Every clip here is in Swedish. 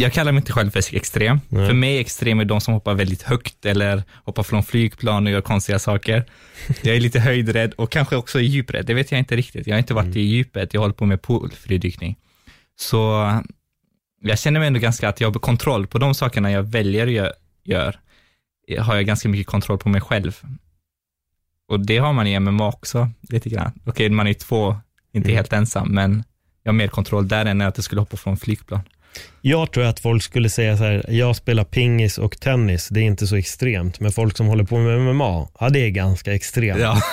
Jag kallar mig inte själv för extrem. Nej. För mig är extrem är de som hoppar väldigt högt eller hoppar från flygplan och gör konstiga saker. Jag är lite höjdrädd och kanske också djuprädd. Det vet jag inte riktigt. Jag har inte varit i djupet. Jag håller på med poolfridykning. Så jag känner mig ändå ganska att jag har kontroll på de sakerna jag väljer att gö- gör. Har jag ganska mycket kontroll på mig själv. Och det har man i MMA också, lite grann. Okej, man är två, inte Mm. helt ensam, men jag har mer kontroll där än att jag skulle hoppa från flygplan. Jag tror att folk skulle säga så här, jag spelar pingis och tennis, det är inte så extremt. Men folk som håller på med MMA, ja det är ganska extremt. Ja.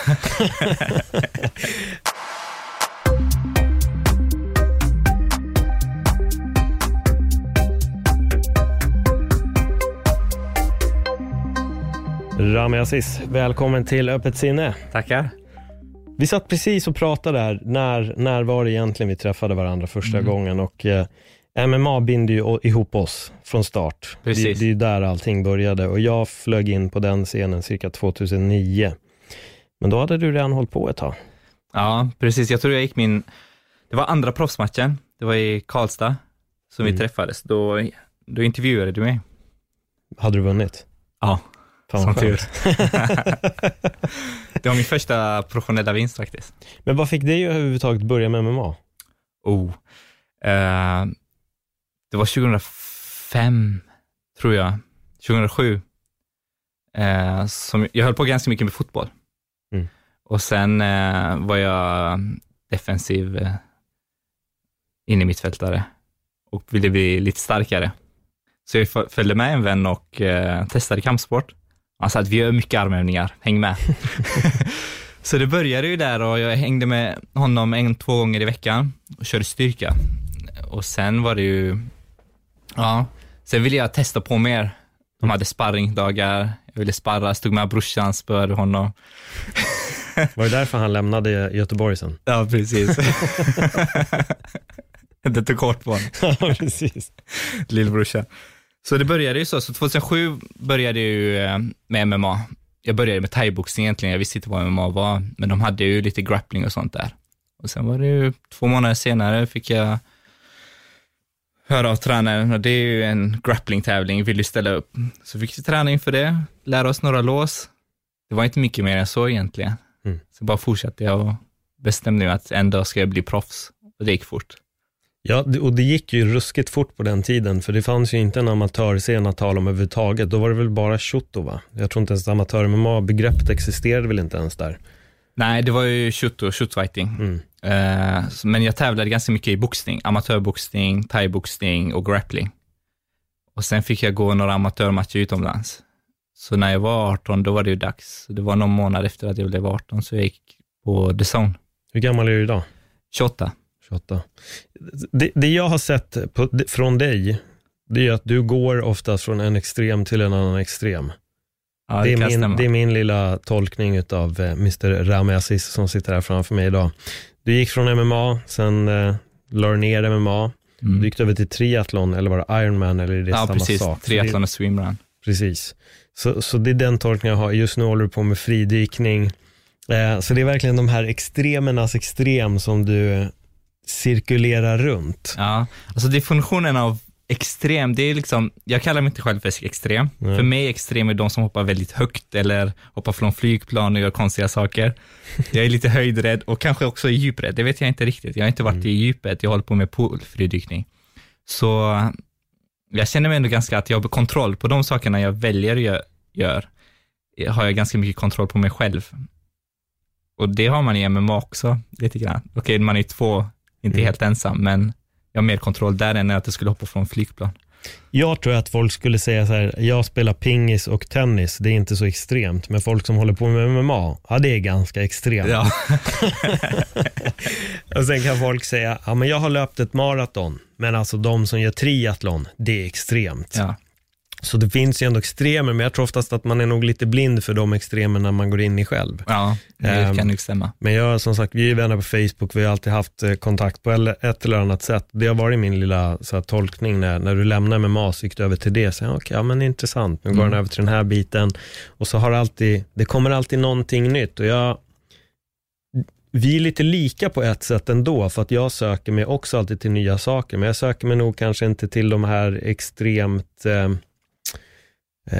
Rami Aziz, välkommen till Öppet sinne. Tackar. Vi satt precis och pratade där, när, när var det egentligen vi träffade varandra första Mm. gången? Och eh, MMA binder ju ihop oss från start. Det, Precis. det är ju där allting började och jag flög in på den scenen cirka 2009. Men då hade du redan hållit på ett tag. Ja, precis. Jag tror jag gick min, det var andra proffsmatchen. Det var i Karlstad som Mm. vi träffades. Då, då intervjuade du mig. Hade du vunnit? Ja, Fan som tur. det var min första professionella vinst faktiskt. Men vad fick dig överhuvudtaget börja med MMA? Oh. Eh, det var 2005, tror jag. 2007. Eh, som, jag höll på ganska mycket med fotboll. Mm. Och sen eh, var jag defensiv eh, in i mittfältare och ville bli lite starkare. Så jag följde med en vän och eh, testade kampsport. Han sa att vi gör mycket armövningar, häng med. så det började ju där och jag hängde med honom en, två gånger i veckan och körde styrka. Och sen var det ju, ja, sen ville jag testa på mer. De hade sparringdagar, jag ville sparra, stod med brorsan, spöade honom. Var det därför han lämnade Göteborg sen? Ja, precis. det tog kort på honom. Ja, precis. lillbrorsa. Så det började ju så, så 2007 började jag ju eh, med MMA. Jag började med thaiboxning egentligen, jag visste inte vad MMA var, men de hade ju lite grappling och sånt där. Och sen var det ju två månader senare fick jag höra av tränaren, och det är ju en grappling-tävling, vill du ställa upp? Så fick vi träna inför det, lära oss några lås. Det var inte mycket mer än så egentligen. Mm. Så bara fortsatte jag och bestämde mig att en dag ska jag bli proffs. Och det gick fort. Ja, och det gick ju ruskigt fort på den tiden, för det fanns ju inte en amatörscen att tala om överhuvudtaget. Då var det väl bara Shoto va? Jag tror inte ens amatör-MMA-begreppet existerade väl inte ens där. Nej, det var ju shoot och shootfighting. Mm. Eh, men jag tävlade ganska mycket i boxning, amatörboxning, thaiboxning och grappling. Och sen fick jag gå några amatörmatcher utomlands. Så när jag var 18, då var det ju dags. Det var någon månad efter att jag blev 18, så jag gick på The Zone, Hur gammal är du idag? 28. 28. Det, det jag har sett på, från dig, det är att du går oftast från en extrem till en annan extrem. Ja, det, det, är min, det är min lilla tolkning av eh, Mr. Rami Aziz som sitter här framför mig idag. Du gick från MMA, sen eh, la du ner MMA, Mm. du gick över till triathlon eller var det Ironman eller är det Ja, samma precis. sak? Så Triathlon och swimrun. precis. Så, så det är den tolkningen jag har. Just nu håller du på med fridykning. Eh, så det är verkligen de här extremernas extrem som du cirkulerar runt. Ja, alltså definitionen av extrem, det är liksom, jag kallar mig inte själv för extrem. Nej. För mig extrem är de som hoppar väldigt högt eller hoppar från flygplan och gör konstiga saker. Jag är lite höjdrädd och kanske också djuprädd, det vet jag inte riktigt. Jag har inte varit i djupet, jag håller på med poolfridykning. Så jag känner mig ändå ganska att jag har kontroll på de sakerna jag väljer att gö- gör. Har jag ganska mycket kontroll på mig själv. Och det har man i MMA också, lite grann. Okej, man är två, inte Mm. helt ensam, men jag har mer kontroll där än att jag skulle hoppa från flygplan. Jag tror att folk skulle säga så här, jag spelar pingis och tennis, det är inte så extremt. Men folk som håller på med MMA, ja det är ganska extremt. Ja. och sen kan folk säga, ja men jag har löpt ett maraton, men alltså de som gör triathlon, det är extremt. ja. Så det finns ju ändå extremer, men jag tror oftast att man är nog lite blind för de extremerna man går in i själv. Ja, det Ehm, kan nog stämma. Men jag, som sagt, vi är vänner på Facebook, vi har alltid haft eh, kontakt på ett eller annat sätt. Det har varit min lilla så här, tolkning när, när du lämnar med MAS, gick du över till det. Så, jag, okej, ja men intressant, nu går Mm. den över till den här biten. Och så har alltid, det kommer alltid någonting nytt. Och jag, vi är lite lika på ett sätt ändå, för att jag söker mig också alltid till nya saker. Men jag söker mig nog kanske inte till de här extremt eh,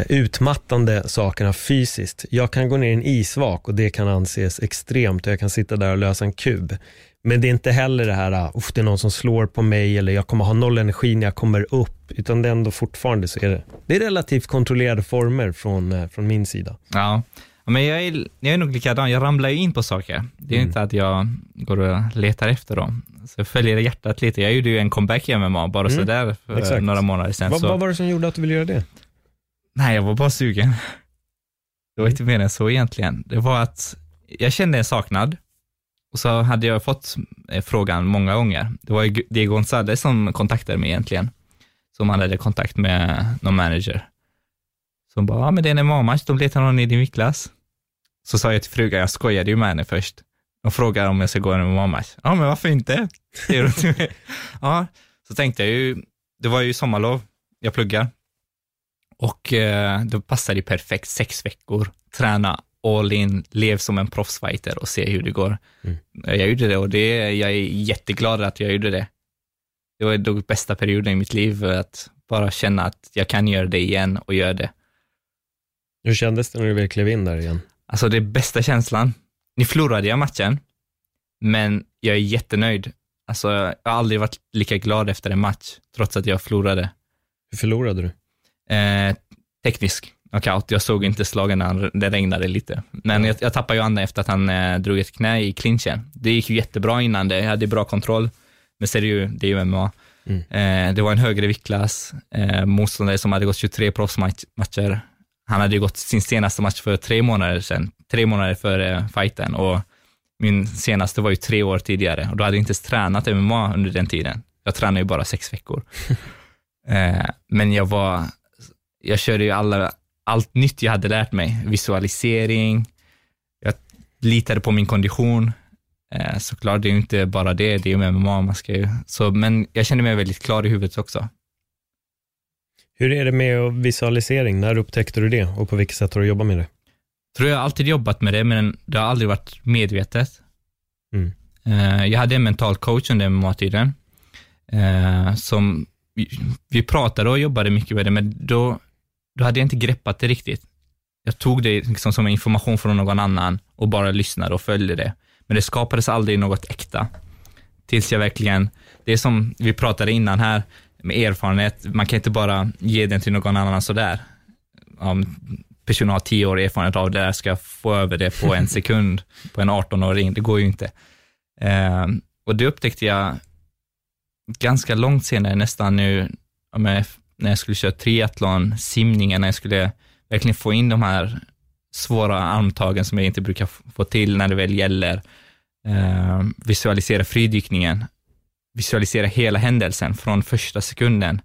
utmattande sakerna fysiskt. Jag kan gå ner i en isvak och det kan anses extremt och jag kan sitta där och lösa en kub. Men det är inte heller det här, uff, det är någon som slår på mig eller jag kommer ha noll energi när jag kommer upp, utan det är ändå fortfarande så är det, det är relativt kontrollerade former från, eh, från min sida. Ja, men jag är, jag är nog likadan. Jag ramlar ju in på saker. Det är Mm. inte att jag går och letar efter dem. Så jag följer hjärtat lite. Jag gjorde ju en comeback i MMA bara Mm, sådär för exakt. några månader sedan. Vad, så, vad var det som gjorde att du ville göra det? Nej, jag var bara sugen. Det var inte mer än så egentligen. Det var att jag kände en saknad och så hade jag fått eh, frågan många gånger. Det var Diego González som kontaktade mig egentligen. Som han hade kontakt med någon manager. Som bara, ja men det är en MMA-match, de letar någon i din viktklass. Så sa jag till frugan, jag skojade ju med henne först. Och frågade om jag ska gå en MMA-match. Ja men varför inte? Ja, så tänkte jag ju, det var ju sommarlov, jag pluggar. Och eh, då passade det perfekt, sex veckor, träna all in, lev som en proffsfighter och se hur det går. Mm. Jag gjorde det och det, jag är jätteglad att jag gjorde det. Det var den bästa perioden i mitt liv, att bara känna att jag kan göra det igen och göra det. Hur kändes det när du väl klev in där igen? Alltså det bästa känslan. Ni förlorade jag matchen, men jag är jättenöjd. Alltså jag har aldrig varit lika glad efter en match, trots att jag förlorade. Hur förlorade du? Eh, teknisk knockout. Jag såg inte slagen när det regnade lite. Men jag, jag tappade ju andan efter att han eh, drog ett knä i clinchen. Det gick ju jättebra innan det. Jag hade bra kontroll. Men så är det ju, det är ju MMA. Mm. Eh, det var en högre viktklass. Eh, motståndare som hade gått 23 proffsmatcher. Han hade ju gått sin senaste match för tre månader sedan. Tre månader före fighten. Och min senaste var ju tre år tidigare. Och då hade jag inte ens tränat MMA under den tiden. Jag tränade ju bara sex veckor. Eh, men jag var, jag körde ju alla, allt nytt jag hade lärt mig. Visualisering, jag litade på min kondition. Eh, såklart, det är ju inte bara det, det är ju MMA, man ska ju, så, men jag kände mig väldigt klar i huvudet också. Hur är det med visualisering? När upptäckte du det och på vilket sätt har du jobbat med det? Tror jag har alltid jobbat med det, men det har aldrig varit medvetet. Mm. Eh, jag hade en mental coach under MMA-tiden, eh, som vi pratade och jobbade mycket med det, men då, då hade jag inte greppat det riktigt. Jag tog det liksom som information från någon annan och bara lyssnade och följde det. Men det skapades aldrig något äkta. Tills jag verkligen, det är som vi pratade innan här, med erfarenhet, man kan inte bara ge den till någon annan sådär. Om personen har tio år erfarenhet av det där, ska jag få över det på en sekund på en 18-åring, det går ju inte. Eh, och det upptäckte jag ganska långt senare, nästan nu, när jag skulle köra triathlon, simningen, när jag skulle verkligen få in de här svåra armtagen som jag inte brukar få till när det väl gäller. Eh, visualisera fridykningen, visualisera hela händelsen från första sekunden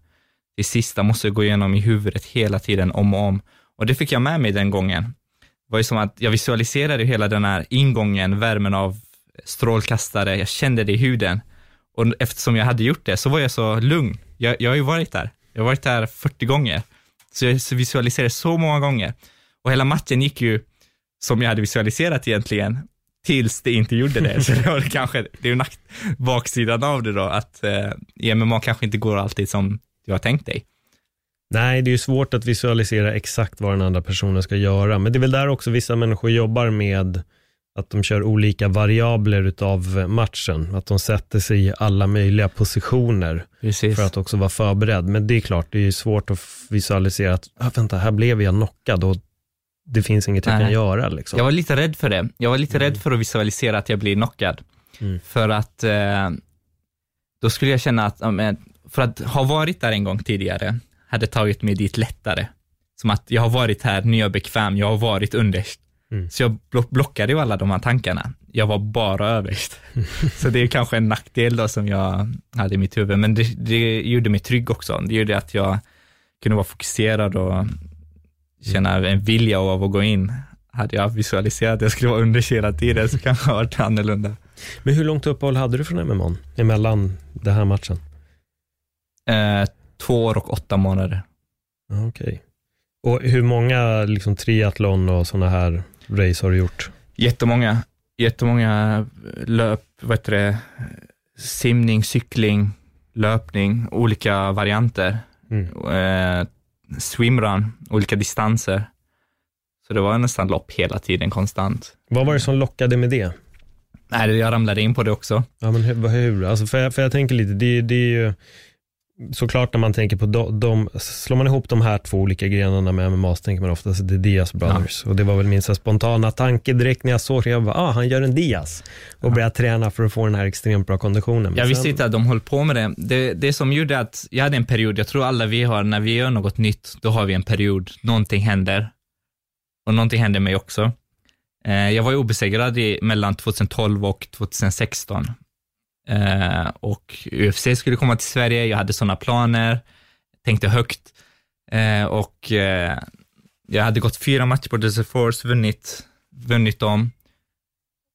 till sista, måste jag gå igenom i huvudet hela tiden om och om. Och det fick jag med mig den gången. Det var ju som att jag visualiserade hela den här ingången, värmen av strålkastare, jag kände det i huden. Och eftersom jag hade gjort det så var jag så lugn. Jag, jag har ju varit där. Jag har varit där 40 gånger. Så jag visualiserade så många gånger. Och hela matchen gick ju som jag hade visualiserat egentligen, tills det inte gjorde det. Så det var kanske, det är ju baksidan av det då, att eh, i MMA kanske inte går alltid som du har tänkt dig. Nej, det är ju svårt att visualisera exakt vad den andra personen ska göra, men det är väl där också vissa människor jobbar med att de kör olika variabler utav matchen, att de sätter sig i alla möjliga positioner Precis. för att också vara förberedd. Men det är klart, det är svårt att visualisera att, ah, vänta, här blev jag knockad och det finns inget jag Nej. kan göra. Liksom. Jag var lite rädd för det. Jag var lite rädd för att visualisera att jag blir knockad. Mm. För att eh, då skulle jag känna att, för att ha varit där en gång tidigare, hade tagit mig dit lättare. Som att jag har varit här, nu är jag bekväm, jag har varit underst. Mm. Så jag blo- blockade ju alla de här tankarna. Jag var bara överst. Så det är kanske en nackdel då som jag hade i mitt huvud, men det, det gjorde mig trygg också. Det gjorde att jag kunde vara fokuserad och känna en vilja av att gå in. Hade jag visualiserat att jag skulle vara unders hela tiden så kanske det varit annorlunda. Men hur långt uppehåll hade du från MMA emellan den här matchen? Eh, två år och åtta månader. Ja, Okej. Och hur många liksom, triathlon och sådana här race har du gjort? Jättemånga, jättemånga löp, vad heter det, simning, cykling, löpning, olika varianter. Mm. Eh, swimrun, olika distanser. Så det var nästan lopp hela tiden, konstant. Vad var det som lockade med det? Nej, jag ramlade in på det också. Ja, men hur? hur? Alltså för, jag, för jag tänker lite, det, det är ju såklart när man tänker på de, de, slår man ihop de här två olika grenarna med MMA så tänker man ofta att det är Diaz Brothers. Och det var väl min så spontana tanke direkt när jag såg det. Jag bara, ah, han gör en Diaz. Och började träna för att få den här extremt bra konditionen. Men Jag visste sen- inte att de höll på med det. det. Det som gjorde att jag hade en period, jag tror alla vi har, när vi gör något nytt, då har vi en period, någonting händer. Och någonting hände mig också. Eh, jag var ju obesegrad i, mellan 2012 och 2016. Eh, och UFC skulle komma till Sverige, jag hade sådana planer, tänkte högt. Eh, och eh, jag hade gått fyra matcher på Desert Force, vunnit, vunnit dem.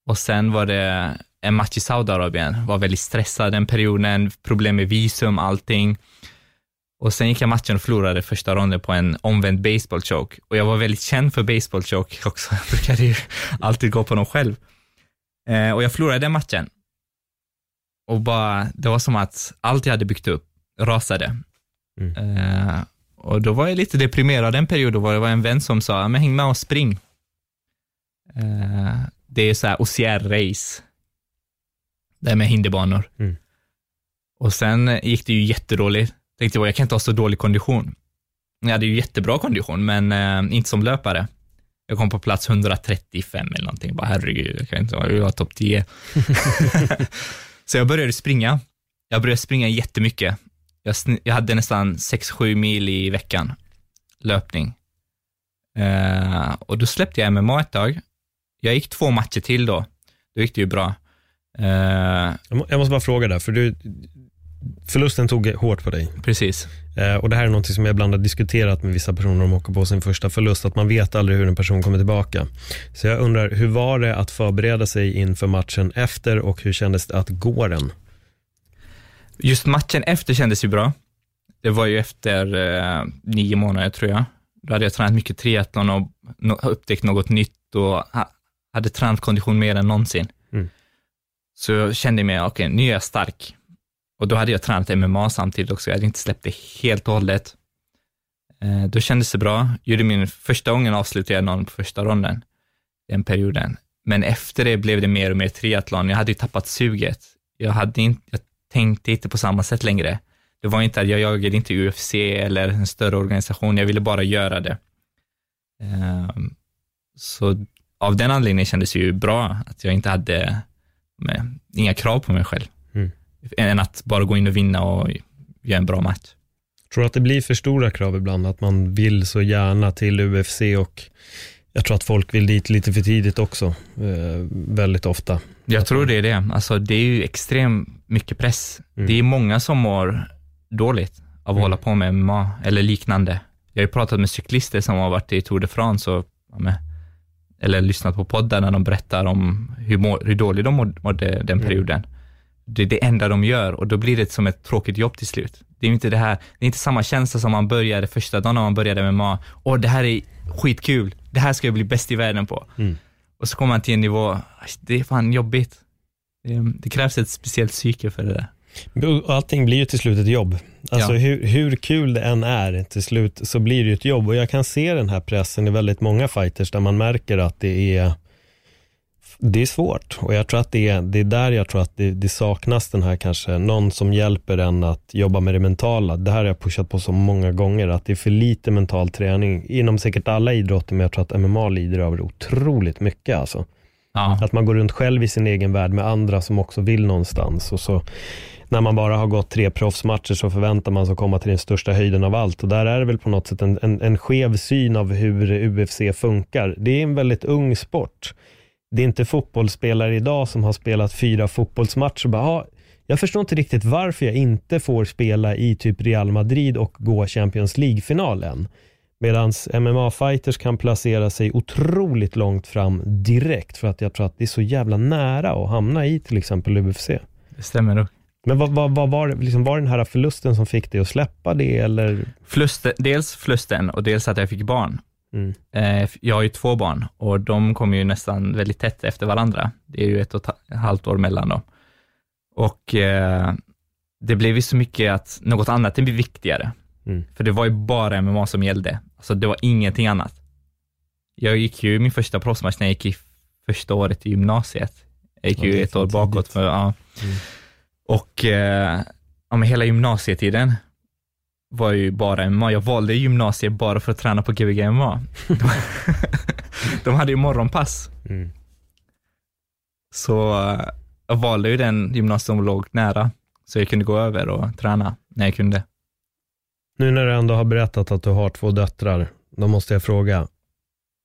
Och sen var det en match i Saudiarabien, var väldigt stressad den perioden, problem med visum, allting. Och sen gick jag matchen och förlorade första ronden på en omvänd baseball choke. Och jag var väldigt känd för baseball choke också, jag brukade ju alltid gå på dem själv. Eh, och jag förlorade den matchen. Och bara, det var som att allt jag hade byggt upp rasade. Mm. Eh, och då var jag lite deprimerad den perioden, var det var en vän som sa, "Ja, men häng med och spring. Eh, det är så här OCR-race. Det är med hinderbanor. Mm. Och sen gick det ju jättedåligt. Tänkte jag, jag kan inte ha så dålig kondition. Jag hade ju jättebra kondition, men eh, inte som löpare. Jag kom på plats 135 eller någonting. Bara herregud, jag kan inte vara, topp 10. så jag började springa. Jag började springa jättemycket. Jag, jag hade nästan 6-7 mil i veckan löpning. Eh, och då släppte jag MMA ett tag. Jag gick två matcher till då. Då gick det ju bra. Eh, Jag måste bara fråga där, för du, förlusten tog hårt på dig. precis. Eh, och det här är något som jag ibland har diskuterat med vissa personer om åker på sin första förlust, att man vet aldrig hur en person kommer tillbaka. Så jag undrar, hur var det att förbereda sig inför matchen efter och hur kändes det att gå den? Just matchen efter kändes ju bra. Det var ju efter eh, nio månader tror jag. Då hade jag tränat mycket triathlon och no- upptäckt något nytt och ha, hade tränat kondition mer än någonsin. Mm. Så jag kände mig, okej, nu är jag stark. Och då hade jag tränat MMA samtidigt också, jag hade inte släppt det helt och hållet. Eh, då kändes det bra. Gjorde min första gången avslutade jag någon på första ronden, den perioden. Men efter det blev det mer och mer triathlon. Jag hade ju tappat suget. Jag, hade inte, jag tänkte inte på samma sätt längre. Det var inte att jag jagade inte UFC eller en större organisation, jag ville bara göra det. Eh, Så av den anledningen kändes det ju bra att jag inte hade med, inga krav på mig själv. Mm. Än att bara gå in och vinna och göra en bra match. Tror du att det blir för stora krav ibland, att man vill så gärna till UFC och jag tror att folk vill dit lite för tidigt också, eh, väldigt ofta. Jag tror det är det. Alltså, det är ju extremt mycket press. Mm. Det är många som mår dåligt av att Mm. hålla på med MMA eller liknande. Jag har ju pratat med cyklister som har varit i Tour de France och, eller lyssnat på poddar när de berättar om hur, må, hur dåligt de mådde, den Mm. Det är det enda de gör och då blir det som ett tråkigt jobb till slut. Det är inte det här, det är inte samma känsla som man började första dagen när man började med MMA. Åh, det här är skitkul. Det här ska jag bli bäst i världen på. Mm. Och så kommer man till en nivå, det är fan jobbigt. Det, det krävs ett speciellt psyke för det där. Allting blir ju till slut ett jobb. Alltså Ja. hur, hur kul det än är till slut så blir det ju ett jobb och jag kan se den här pressen i väldigt många fighters där man märker att det är det är svårt och jag tror att det är, det är där jag tror att det, det saknas den här kanske, någon som hjälper en att jobba med det mentala. Det här har jag pushat på så många gånger, att det är för lite mental träning inom säkert alla idrotter, men jag tror att MMA lider av det otroligt mycket alltså. Ja, Att man går runt själv i sin egen värld med andra som också vill någonstans. Och så, när man bara har gått tre proffsmatcher så förväntar man sig att komma till den största höjden av allt. Och där är det väl på något sätt en, en, en skev syn av hur UFC funkar. Det är en väldigt ung sport. Det är inte fotbollsspelare idag som har spelat fyra fotbollsmatcher och bara, ah, jag förstår inte riktigt varför jag inte får spela i typ Real Madrid och gå Champions League-finalen. Medan MMA-fighters kan placera sig otroligt långt fram direkt för att jag tror att det är så jävla nära att hamna i till exempel UFC. Det stämmer nog. Men vad, vad, vad var, liksom, var den här förlusten som fick dig att släppa det eller? Förlusten, dels förlusten och dels att jag fick barn. Mm. Eh, Jag har ju två barn och de kommer ju nästan väldigt tätt efter varandra. Det är ju ett och ett halvt år mellan dem. Och eh, det blev ju så mycket att något annat blir viktigare. Mm. För det var ju bara MMA som gällde. Alltså det var ingenting annat. Jag gick ju min första proffsmatch när jag gick i första året i gymnasiet. Jag gick Ja, ju ett år bakåt. För, ja. Mm. Och eh, ja, men hela gymnasietiden var ju bara MMA. Jag valde gymnasiet bara för att träna på Gbg MMA. De, de hade ju morgonpass, Mm. så eh, jag valde ju den gymnasiet som låg nära, så jag kunde gå över och träna när jag kunde. Nu när du ändå har berättat att du har två döttrar, då måste jag fråga.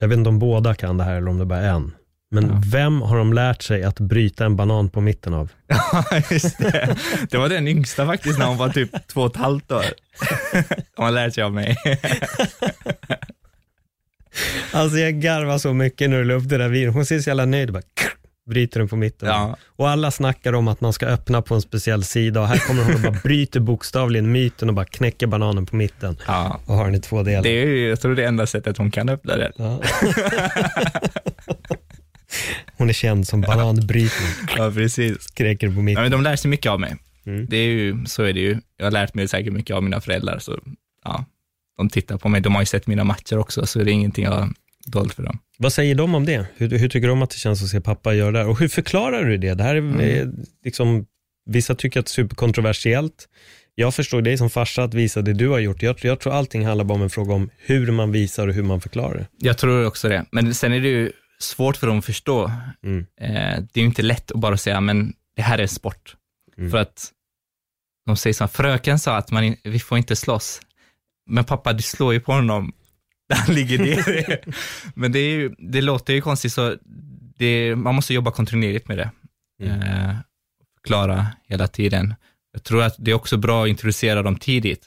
Jag vet inte om båda kan det här eller om det bara är en. Men Ja. vem har de lärt sig att bryta en banan på mitten av? Ja, just det. Det var den yngsta faktiskt när hon var typ två och ett halvt år. Hon har lärt sig av mig. Alltså jag garvar så mycket när du la upp det där videon. Hon ser så jävla nöjd bara bryter den på mitten. Ja, Och alla snackar om att man ska öppna på en speciell sida och här kommer hon och bara bryter bokstavligen myten och bara knäcker bananen på mitten ja. och har den i två delar. Det är ju, jag tror det är enda sättet hon kan öppna det. Ja. Hon är känd som bananbrytning, Ja, precis. skräker på Ja, mitten. men de lär sig mycket av mig. Mm. Det är ju, så är det ju. Jag har lärt mig säkert mycket av mina föräldrar, så ja, de tittar på mig. De har ju sett mina matcher också, så det är ingenting jag har dolt för dem. Vad säger de om det? Hur, hur tycker de att det känns att se pappa göra det här? Och hur förklarar du det? Det här är Mm. liksom, vissa tycker att det är superkontroversiellt. Jag förstår dig som farsa att visa det du har gjort. Jag, jag tror allting handlar bara om en fråga om hur man visar och hur man förklarar det. Jag tror också det. Men sen är det ju svårt för dem att förstå. Mm. Eh, det är ju inte lätt att bara säga, men det här är sport. Mm. För att de säger så här, fröken sa att man, vi får inte slåss. Men pappa, du slår ju på honom där han ligger ner. men det, är ju, det låter ju konstigt, så det, man måste jobba kontinuerligt med det. Mm. Eh, förklara hela tiden. Jag tror att det är också bra att introducera dem tidigt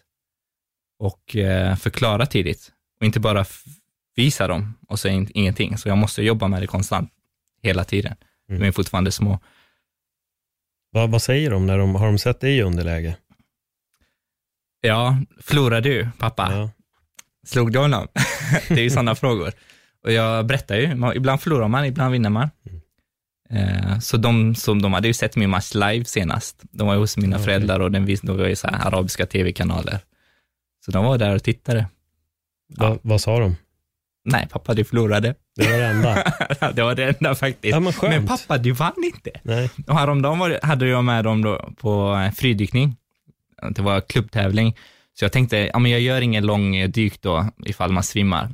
och eh, förklara tidigt och inte bara visa dem och in- ingenting. Så jag måste jobba med det konstant hela tiden. Mm. De är fortfarande små. Vad, vad säger de när de har de sett dig i underläge? Ja, förlorade du pappa? Ja. Slog du honom? det är ju sådana frågor. Och jag berättar ju, ibland förlorar man, ibland vinner man. Eh, Så de, som, de hade ju sett min match live senast. De var ju hos mina Ja, föräldrar och den vis, de var ju så arabiska tv-kanaler. Så de var där och tittade. Va, vad sa de? Nej, pappa du förlorade. Det var det enda. det var det enda faktiskt. Ja, men men pappa du vann inte. Nej. Och häromdagen var, hade jag med dem då på eh, fridykning. Det var klubbtävling. Så jag tänkte, ja men jag gör ingen lång eh, dyk då, ifall man svimmar.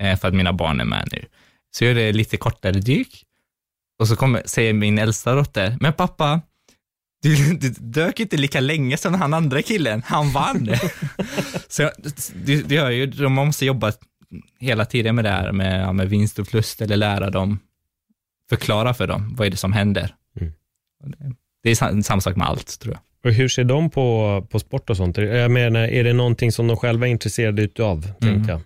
Eh, för att mina barn är med nu. Så jag gör det lite kortare dyk. Och så kommer, säger min äldsta dotter, men pappa, du, du dök inte lika länge som han andra killen, han vann. så det, det gör ju, man måste jobba hela tiden med det här med, ja, med vinst och förlust eller lära dem, förklara för dem, vad är det som händer? Mm. Det, är sam- samma sak med allt, tror jag. Och hur ser de på, på sport och sånt? Jag menar, är det någonting som de själva är intresserade utav? Mm. Jag.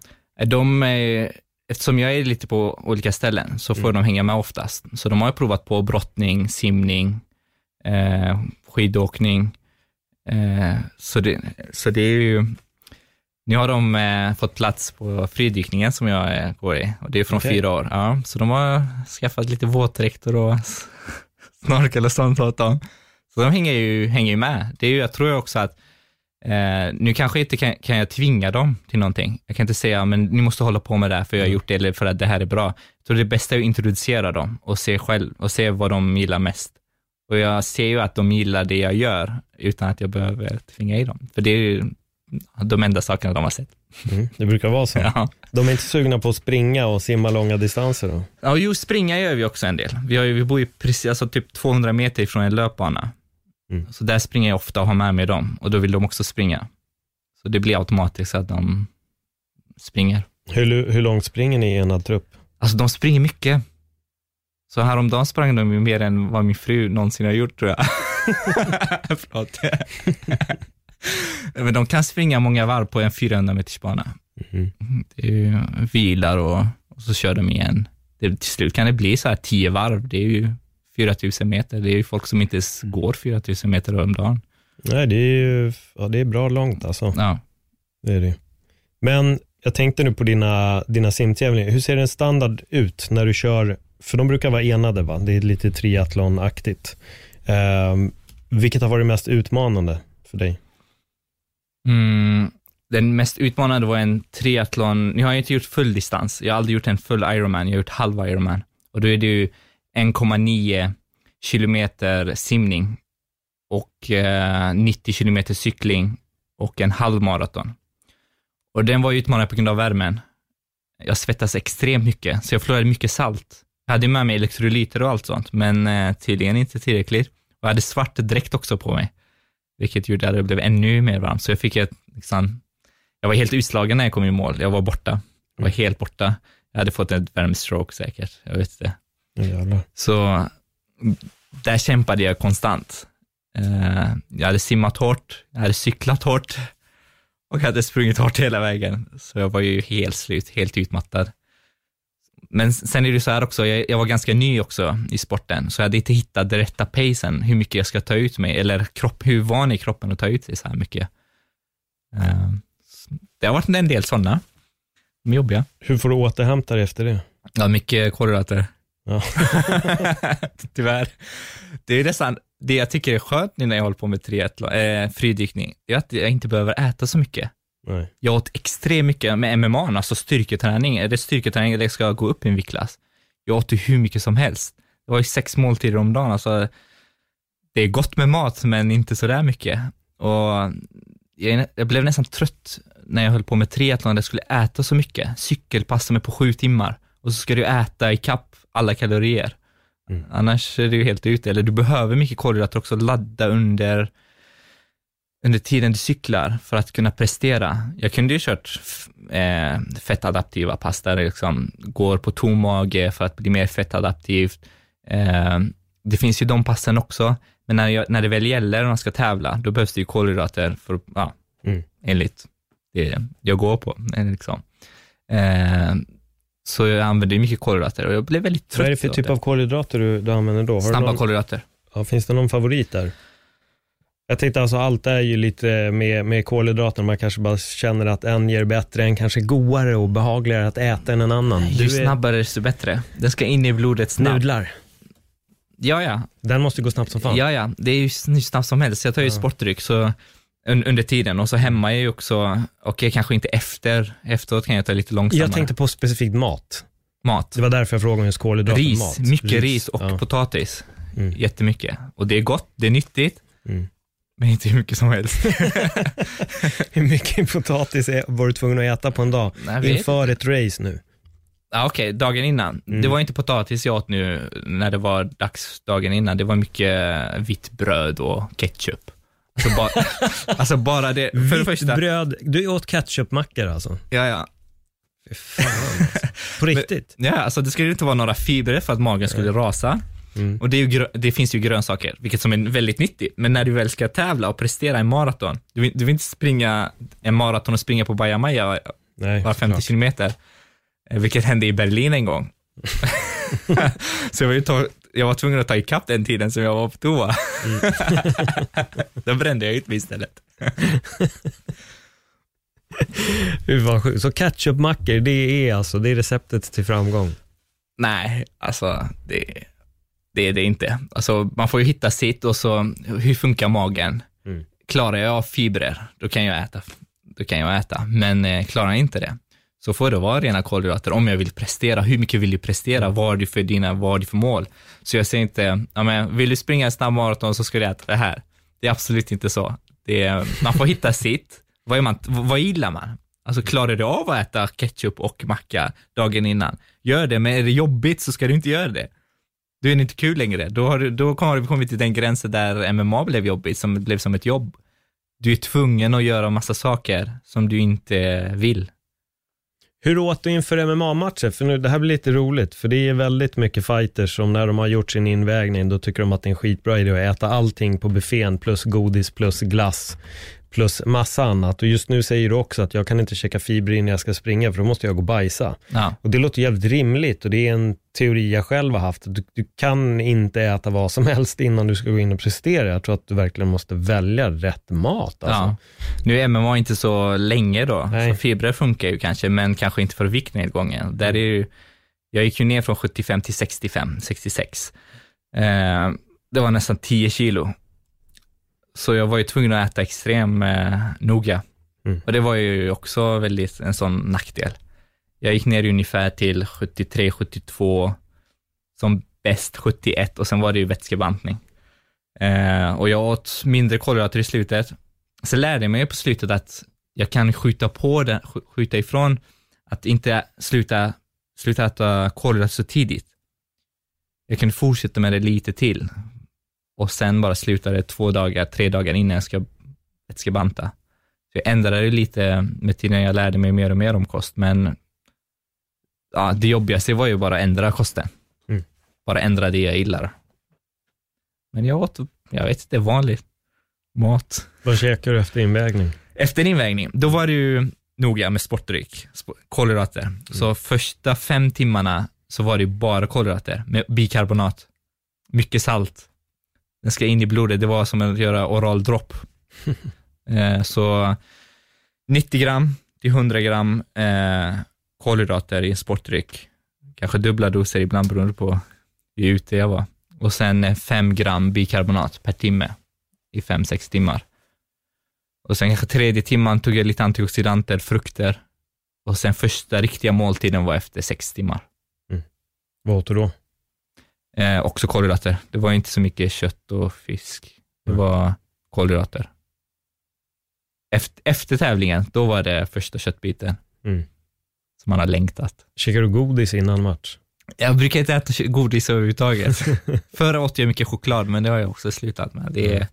De, är- eftersom jag är lite på olika ställen så får Mm. de hänga med oftast. Så de har provat på brottning, simning, eh, skidåkning. Eh, så, det, så det är ju, nu har de eh, fått plats på fridykningen som jag eh, går i och det är från Okej. fyra år. Ja, så de har skaffat lite våtdräkter och snorkel och sånt åt dem. Så de hänger ju, hänger ju med. Det är ju, jag tror också att Eh, nu kanske inte kan, kan jag tvinga dem till någonting. Jag kan inte säga, men ni måste hålla på med det här för jag har gjort det eller för att det här är bra. Tror det bästa är att introducera dem och se själv och se vad de gillar mest. Och jag ser ju att de gillar det jag gör utan att jag behöver tvinga i dem. För det är ju de enda sakerna de har sett. Mm. Det brukar vara så. Ja. De är inte sugna på att springa och simma långa distanser då? Ja, jo, springa gör vi också en del. Vi, har ju, vi bor ju precis, alltså typ 200 meter ifrån en löpbana. Mm. Så där springer jag ofta och har med mig dem och då vill de också springa. Så det blir automatiskt att de springer. Hur, hur långt springer ni i enad trupp? Alltså de springer mycket. Så häromdagen sprang de ju mer än vad min fru någonsin har gjort tror jag. Förlåt. Men de kan springa många varv på en 400 meters bana. Mhm. Det är ju vilar och, och så kör de igen. Det, till slut kan det bli så här 10 varv. Det är ju 4000 meter. Det är ju folk som inte ens går 4000 meter om dagen. Nej, det är ju ja, det är bra långt alltså. Ja. Det är det. Men jag tänkte nu på dina, dina simtävlingar. Hur ser en standard ut när du kör, för de brukar vara enade va? Det är lite triathlonaktigt. Um, vilket har varit mest utmanande för dig? Mm, den mest utmanande var en triathlon. Nu har jag inte gjort full distans. Jag har aldrig gjort en full Ironman. Jag har gjort halv Ironman. Och då är det ju 1,9 kilometer simning och eh, 90 kilometer cykling och en halv maraton. Och den var utmanande på grund av värmen. Jag svettas extremt mycket, så jag förlorade mycket salt. Jag hade med mig elektrolyter och allt sånt, men eh, tydligen inte tillräckligt. Och jag hade svart dräkt också på mig, vilket gjorde att det blev ännu mer varmt. Så jag fick ett, liksom, jag var helt utslagen när jag kom i mål. Jag var borta. Jag var helt borta. Jag hade fått ett värmestroke säkert, jag vet inte. Jävlar. Så där kämpade jag konstant. Eh, jag hade simmat hårt, jag hade cyklat hårt och hade sprungit hårt hela vägen. Så jag var ju helt slut, helt utmattad. Men sen är det så här också, jag, jag var ganska ny också i sporten, så jag hade inte hittat den rätta pacen, hur mycket jag ska ta ut mig, eller kropp, hur van är kroppen att ta ut sig så här mycket. Eh, det har varit en del sådana, de är jobbiga. Hur får du återhämta dig efter det? Ja, mycket kolhydrater. Ja. Tyvärr. Det är nästan det jag tycker är skönt nu när jag håller på med triathlon, eh, fridykning, är att jag inte behöver äta så mycket. Nej. Jag åt extremt mycket med MMA, alltså styrketräning. Är det styrketräning eller ska jag gå upp i en viktklass? Jag åt ju hur mycket som helst. Det var ju sex måltider om dagen, alltså. Det är gott med mat, men inte så där mycket. Och jag, jag blev nästan trött när jag höll på med triathlon, jag skulle äta så mycket. Cykelpassa mig på sju timmar och så ska du äta i kapp alla kalorier. Mm. Annars är du helt ute, eller du behöver mycket kolhydrater också, ladda under, under tiden du cyklar för att kunna prestera. Jag kunde ju kört eh, fettadaptiva pass där det liksom går på tom mage för att bli mer fettadaptivt. Eh, det finns ju de passen också, men när, jag, när det väl gäller och man ska tävla, då behövs det ju kolhydrater för, ja, Mm. enligt det jag går på. eh, Liksom. Eh, så jag använder mycket kolhydrater och jag blev väldigt trött. Vad är det för typ av kolhydrater du, du använder då? Har Snabba någon, kolhydrater. ja, finns det någon favorit där? Jag tänkte alltså allt är ju lite med, med kolhydrater, man kanske bara känner att en ger bättre, en kanske godare och behagligare att äta än en annan. Ju är snabbare desto bättre. Den ska in i blodet snabbt. nudlar. Ja, ja. Den måste gå snabbt som fan. Ja, ja. Det är ju hur snabbt som helst. Jag tar ju Ja. sportdryck så un, under tiden och så hemma är ju också, okej kanske inte efter, efteråt kan jag ta lite långsammare. Jag tänkte på specifikt mat. Mat. Det var därför jag frågade om just kolhydrater Ris, mat. mycket ris, och ja. potatis. Mm. Jättemycket. Och det är gott, det är nyttigt, Mm. Men inte hur mycket som helst. Hur mycket potatis är, var du tvungen att äta på en dag? Vet Inför ett race nu. Ja, Okej, dagen innan. Mm. Det var inte potatis jag åt nu när det var dags dagen innan. Det var mycket vitt bröd och ketchup. Så bara, alltså bara det, för det Vitt första. bröd, du åt ketchupmackor alltså? Ja, ja. Fan alltså. På riktigt? Ja, alltså det skulle inte vara några fibrer för att magen skulle rasa. Mm. Och det, är ju det finns ju grönsaker, vilket som är väldigt nyttigt. Men när du väl ska tävla och prestera en maraton, du vill, du vill inte springa en maraton och springa på bajamaja Nej, var 50 såklart. kilometer, eh, vilket hände i Berlin en gång. så jag var, ta, jag var tvungen att ta ikapp den tiden som jag var på toa. Då brände jag ut mig istället. Så ketchupmackor, det är alltså, det är receptet till framgång. Nej, alltså det, det är det inte. Alltså man får ju hitta sitt och så, hur funkar magen? Mm. Klarar jag av fibrer, då kan jag äta. Då kan jag äta. Men eh, klarar jag inte det, så får det vara rena kolhydrater om jag vill prestera. Hur mycket vill du prestera? Vad har du för dina, vad har du för mål? Så jag säger inte, ja, men, vill du springa en snabb maraton så ska du äta det här. Det är absolut inte så. Är, man får hitta sitt. Vad, är man, vad gillar man? Alltså klarar du av att äta ketchup och macka dagen innan? Gör det, men är det jobbigt så ska du inte göra det då är det inte kul längre. Då, har, du- då har vi kommit till den gränsen där MMA blev jobbigt, som blev som ett jobb. Du är tvungen att göra massa saker som du inte vill. Hur åt du inför MMA-matcher? För nu, det här blir lite roligt, för det är väldigt mycket fighters som när de har gjort sin invägning, då tycker de att det är en skitbra idé att äta allting på buffén, plus godis, plus glass, plus massa annat. Och just nu säger du också att jag kan inte käka fibrer innan jag ska springa, för då måste jag gå och bajsa. Ja. Och det låter jävligt rimligt och det är en teori jag själv har haft. Du, du kan inte äta vad som helst innan du ska gå in och prestera. Jag tror att du verkligen måste välja rätt mat. Alltså. Ja. Nu är MMA inte så länge då, Nej. så fibrer funkar ju kanske, men kanske inte för viktnedgången. Där är ju, jag gick ju ner från 75 till 65, 66. Eh, det var nästan 10 kilo. Så jag var ju tvungen att äta extremt eh, noga. Mm. Och det var ju också väldigt en sån nackdel. Jag gick ner ungefär till 73, 72, som bäst 71 och sen var det ju vätskebantning. Eh, och jag åt mindre kolhydrater i slutet. Sen lärde jag mig på slutet att jag kan skjuta på den, sk- skjuta ifrån att inte sluta, sluta äta kolhydrater så tidigt. Jag kan fortsätta med det lite till och sen bara sluta det två dagar, tre dagar innan jag ska, ska banta. Så jag ändrade det lite med tiden, jag lärde mig mer och mer om kost, men ja, det jobbigaste var ju bara att ändra kosten. Mm. Bara ändra det jag gillar. Men jag åt, jag vet inte, vanligt mat. Vad käkar du efter invägning? Efter invägning, då var det ju noga med sportdryck, sp- kolhydrater. Så första fem timmarna så var det bara kolhydrater med bikarbonat. Mycket salt. Den ska in i blodet, det var som att göra oral dropp. eh, så 90 gram till 100 gram eh, kolhydrater i en sportdryck. Kanske dubbla doser ibland beroende på hur ute jag var. Och sen 5 gram bikarbonat per timme i 5-6 timmar. Och sen kanske tredje timman tog jag lite antioxidanter, frukter. Och sen första riktiga måltiden var efter sex timmar. Vad åt du då? Eh, också kolhydrater. Det var inte så mycket kött och fisk. Det Mm. var kolhydrater. Efter, efter tävlingen, då var det första köttbiten Mm. som man har längtat. Käkar du godis innan match? Jag brukar inte äta godis överhuvudtaget. Förr åt jag mycket choklad, men det har jag också slutat med. Det är, Mm.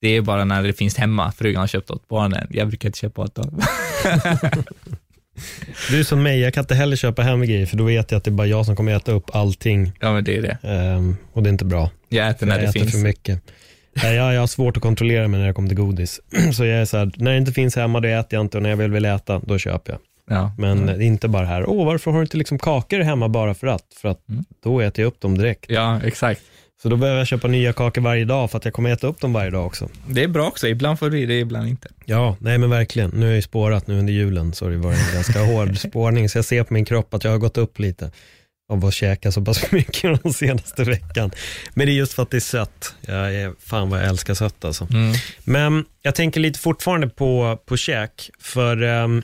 det är bara när det finns hemma. Frugan har köpt åt barnen. Jag brukar inte köpa åt dem. Du som mig, jag kan inte heller köpa hem grejer för då vet jag att det är bara jag som kommer äta upp allting Ja, men det är det. ehm, och det är inte bra. Jag äter när jag det äter finns. för mycket. Nej, jag, jag har svårt att kontrollera mig när det kommer till godis. Så jag är så här, när det inte finns hemma då äter jag inte och när jag väl vill äta, då köper jag. Ja. Men det är inte bara här, åh varför har du inte liksom kakor hemma bara för att? För att Mm. då äter jag upp dem direkt. ja, exakt. Så då behöver jag köpa nya kakor varje dag för att jag kommer äta upp dem varje dag också. Det är bra också. Ibland får vi det, ibland inte. Ja, nej men verkligen. Nu har jag spårat nu under julen så det varit en ganska hård spårning. Så jag ser på min kropp att jag har gått upp lite av att käka så pass mycket den senaste veckan. Men det är just för att det är sött. Jag är, fan vad jag älskar sött alltså. Mm. Men jag tänker lite fortfarande på, på käk, för ehm,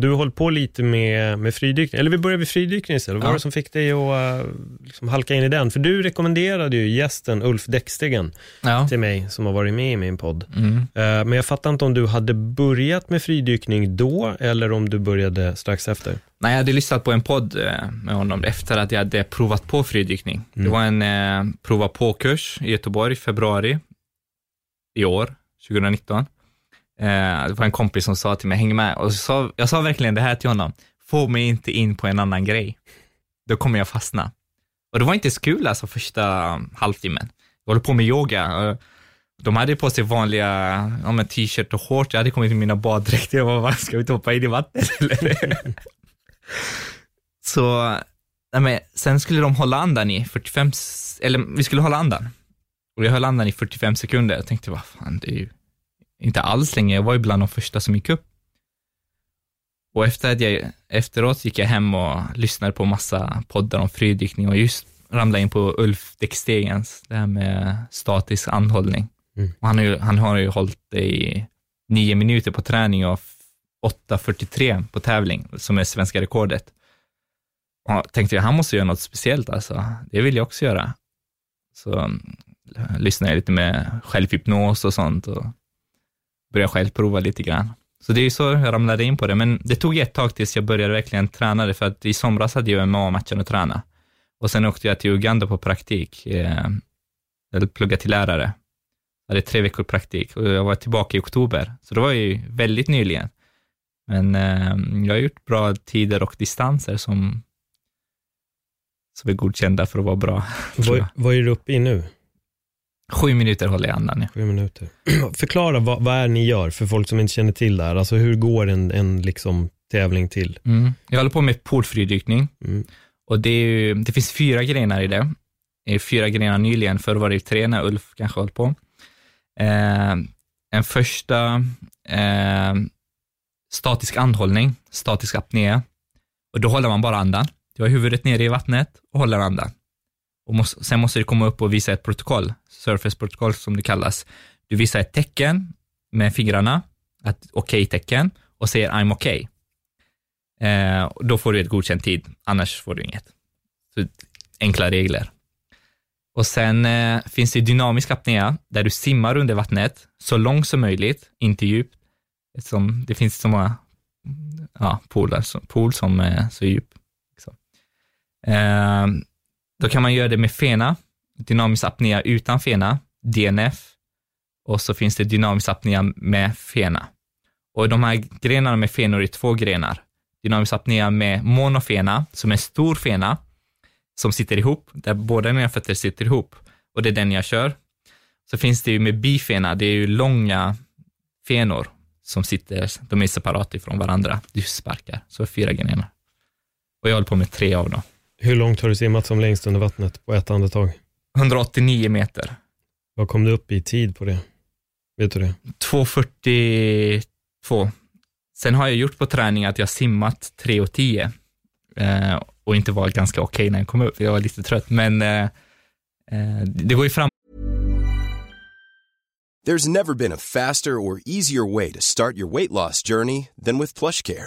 du har hållit på lite med, med fridykning, eller vi börjar med fridykning istället. Vad var Ja. det som fick dig att eh, liksom halka in i den? För du rekommenderade ju gästen Ulf Däckstegen Ja. till mig, som har varit med i min podd. Mm. Eh, Men jag fattar inte om du hade börjat med fridykning då, eller om du började strax efter. Nej, jag hade lyssnat på en podd eh, med honom efter att jag hade provat på fridykning. Det Mm. var en eh, prova på-kurs i Göteborg i februari i år, 2019. Eh, det var en kompis som sa till mig, häng med. Och så sa, jag sa verkligen det här till honom, få mig inte in på en annan grej. Då kommer jag fastna. Och det var inte så kul alltså första halvtimmen. Jag håller på med yoga. De hade på sig vanliga ja, t-shirt och shorts. Jag hade kommit i mina baddräkter. Jag bara, "Va, ska vi inte hoppa in i vattnet eller? Så, nej men, sen skulle de hålla andan i 45, eller vi skulle hålla andan. Och jag höll andan i 45 sekunder. Jag tänkte, vad fan, det är ju inte alls länge. Jag var ju bland de första som gick upp. Och efter att jag, efteråt gick jag hem och lyssnade på massa poddar om fridykning och just ramlade in på Ulf Däckstegens, det här med statisk andhållning. Mm. Han, har ju, han har ju hållit det i nio minuter på träning och 8.43 på tävling, som är svenska rekordet. Och jag tänkte jag, han måste göra något speciellt alltså. Det vill jag också göra. Så mm, lyssnade jag lite med självhypnos och sånt och började själv prova lite grann. Så det är ju så jag ramlade in på det, men det tog ett tag tills jag började verkligen träna det, för att i somras hade jag MMA-matchen att träna. Och sen åkte jag till Uganda på praktik, eh, eller plugga till lärare. Jag hade tre veckor praktik och jag var tillbaka i oktober, så det var ju väldigt nyligen. Men eh, jag har gjort bra tider och distanser som, som är godkända för att vara bra. Vad, vad är du uppe i nu? Sju minuter håller jag andan. Ja. Sju minuter. Förklara vad, vad är ni gör för folk som inte känner till det här. Alltså hur går en, en liksom tävling till? Mm. Jag håller på med poolfridykning Mm. och det, ju, det finns fyra grenar i det. Det är fyra grenar nyligen, förr var det tre när Ulf kanske höll på. Eh, en första eh, statisk andhållning, statisk apné. Och då håller man bara andan. Du har huvudet nere i vattnet och håller andan. Och måste, sen måste du komma upp och visa ett protokoll, surface-protokoll som det kallas. Du visar ett tecken med fingrarna, ett okej-tecken, och säger I'm okay. Eh, då får du ett godkänt tid, annars får du inget. Så, enkla regler. Och sen eh, finns det dynamisk apné, där du simmar under vattnet så långt som möjligt, inte djupt. Som, det finns så många ja, pooler, pool som är så djup. Liksom. Eh, då kan man göra det med fena, dynamisk apnea utan fena, DNF, och så finns det dynamisk apnea med fena. Och de här grenarna med fenor är två grenar. Dynamisk apnea med monofena, som är stor fena, som sitter ihop, där båda mina fötter sitter ihop. Och det är den jag kör. Så finns det ju med bifena, det är ju långa fenor som sitter, de är separata ifrån varandra. Du sparkar, så fyra grenar. Och jag håller på med tre av dem. Hur långt har du simmat som längst under vattnet på ett andetag? 189 meter. Vad kom du upp i tid på det? Vet du det? 2.42. Sen har jag gjort på träning att jag simmat 3.10 eh, och inte var ganska okej när jag kom upp. Jag var lite trött, men eh, eh, det går ju fram There's never been a faster or easier way to start your weight loss journey than with PlushCare.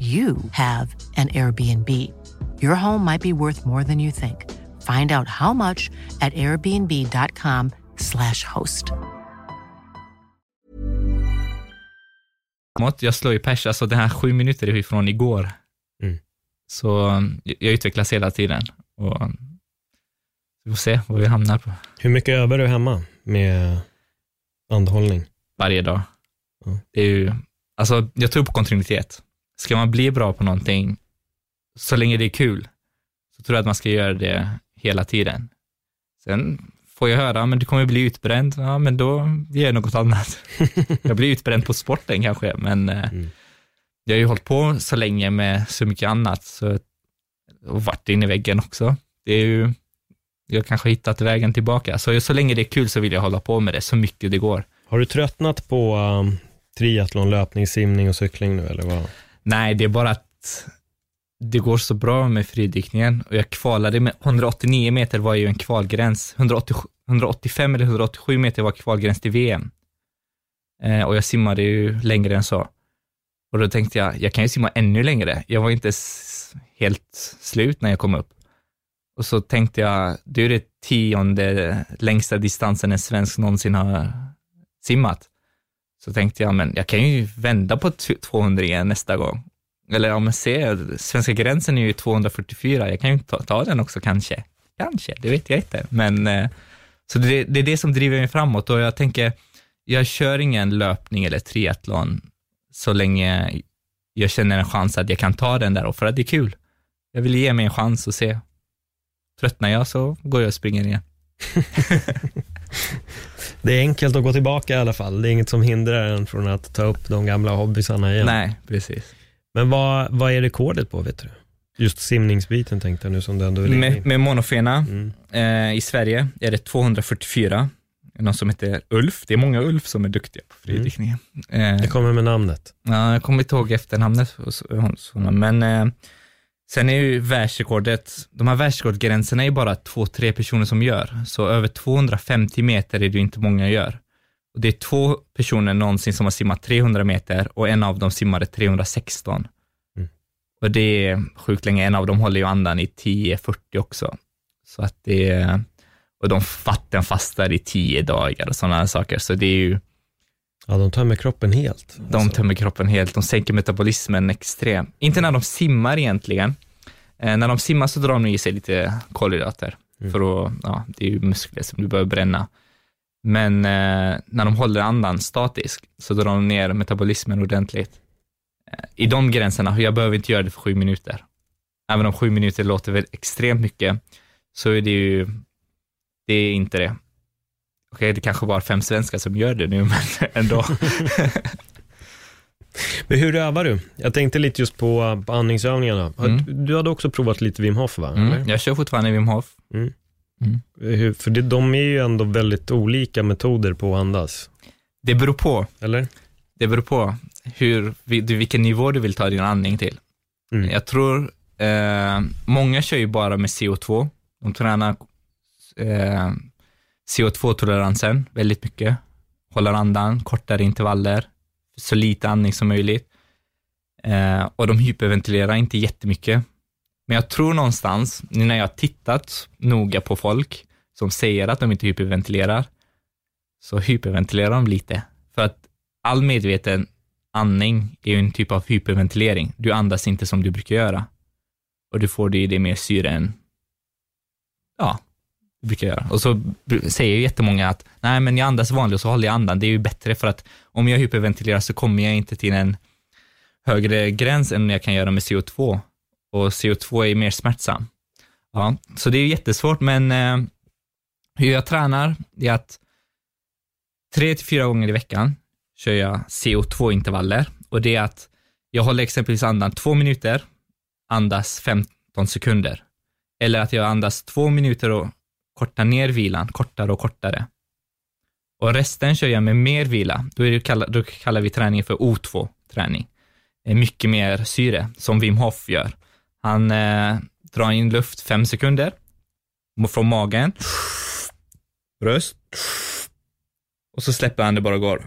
you have an Airbnb. Your home might be worth more than you think. Find out how much at airbnb.com/slash host. framåt. Jag slår ju pers, alltså det här sju minuter ifrån igår. Mm. Så um, jag utvecklas hela tiden och vi får se vad vi hamnar på Hur mycket övar du hemma med andhållning? varje dag. Mm. Det är ju, alltså jag tror på kontinuitet. Ska man bli bra på någonting, så länge det är kul, så tror jag att man ska göra det hela tiden. Sen får jag höra, men du kommer bli utbränd, ja men då gör jag något annat. jag blir utbränd på sporten kanske, men eh, Mm. jag har ju hållit på så länge med så mycket annat, så, och varit inne i väggen också. Det är ju, jag har kanske hittat vägen tillbaka. Så, så länge det är kul så vill jag hålla på med det så mycket det går. Har du tröttnat på um, triathlon, löpning, simning och cykling nu eller vad? Nej, det är bara att det går så bra med fridykningen och jag kvalade med 189 meter var ju en kvalgräns. 180, 185 eller 187 meter var kvalgräns till VM. Eh, och jag simmade ju längre än så. Och då tänkte jag, jag kan ju simma ännu längre. Jag var inte helt slut när jag kom upp. Och så tänkte jag, det är det tionde längsta distansen en svensk någonsin har simmat. Så tänkte jag, men jag kan ju vända på 200 igen nästa gång. Eller ja, men se, svenska gränsen är ju 244, jag kan ju ta, ta den också kanske. Kanske, det vet jag inte. Men, eh, så det, det är det som driver mig framåt och jag tänker, jag kör ingen löpning eller triathlon så länge jag känner en chans att jag kan ta den där och för att det är kul. Jag vill ge mig en chans och se. Tröttnar jag så går jag och springer igen. Det är enkelt att gå tillbaka i alla fall. Det är inget som hindrar en från att ta upp de gamla hobbysarna igen. Nej, precis. Men vad, vad är rekordet på, vet du? Just simningsbiten tänkte jag nu som du ändå. Med, med monofena Mm. eh, i Sverige är det 244. Någon som heter Ulf. Det är många Ulf som är duktiga på fridykning. Eh, Det kommer med namnet. Ja, jag kommer inte ihåg efternamnet hos hos honom, men eh, sen är ju världsrekordet, de här världsrekordgränserna är ju bara två, tre personer som gör, så över 250 meter är det ju inte många gör. Och det är två personer någonsin som har simmat 300 meter och en av dem simmade 316. Mm. Och det är sjukt länge, en av dem håller ju andan i 10-40 också. Så att det är, och de vattenfastar i 10 dagar och sådana saker, så det är ju Ja, de tömmer kroppen helt. de Alltså. tömmer kroppen helt, de sänker metabolismen extremt. Inte när de simmar egentligen. Eh, när de simmar så drar de i sig lite kolhydrater. Mm. För att, ja, det är ju muskler som du behöver bränna. Men eh, när de håller andan statisk så drar de ner metabolismen ordentligt. Eh, I de gränserna, jag behöver inte göra det för sju minuter. Även om sju minuter låter väl extremt mycket, så är det ju, det är inte det. Okej, det kanske var fem svenskar som gör det nu, men ändå. Men hur övar du? Jag tänkte lite just på, på andningsövningarna. Mm. Du hade också provat lite Wim Hof, va? Mm, jag kör fortfarande Wim Hof. Hur, för det, de är ju ändå väldigt olika metoder på att andas. Det beror på. Eller? Det beror på hur, vilken nivå du vill ta din andning till. Mm. Jag tror, eh, många kör ju bara med CO2. De tränar eh, CO2-toleransen väldigt mycket. Håller andan, kortare intervaller, så lite andning som möjligt. Eh, och de hyperventilerar inte jättemycket. Men jag tror någonstans, nu när jag har tittat noga på folk som säger att de inte hyperventilerar, så hyperventilerar de lite. För att all medveten andning är ju en typ av hyperventilering. Du andas inte som du brukar göra. Och du får det i det mer syre än, ja, brukar brukar göra. Och så säger ju jättemånga att, nej men jag andas vanligt och så håller jag andan. Det är ju bättre för att om jag hyperventilerar så kommer jag inte till en högre gräns än jag kan göra med CO2. Och CO2 är mer smärtsam. Ja, så det är ju jättesvårt, men eh, hur jag tränar är att tre till fyra gånger i veckan kör jag CO2-intervaller och det är att jag håller exempelvis andan två minuter, andas 15 sekunder. Eller att jag andas två minuter och korta ner vilan, kortare och kortare. Och resten kör jag med mer vila. Då, är det då kallar vi träningen för O2-träning. Mycket mer syre, som Wim Hof gör. Han eh, drar in luft fem sekunder från magen, bröst, och så släpper han det bara går.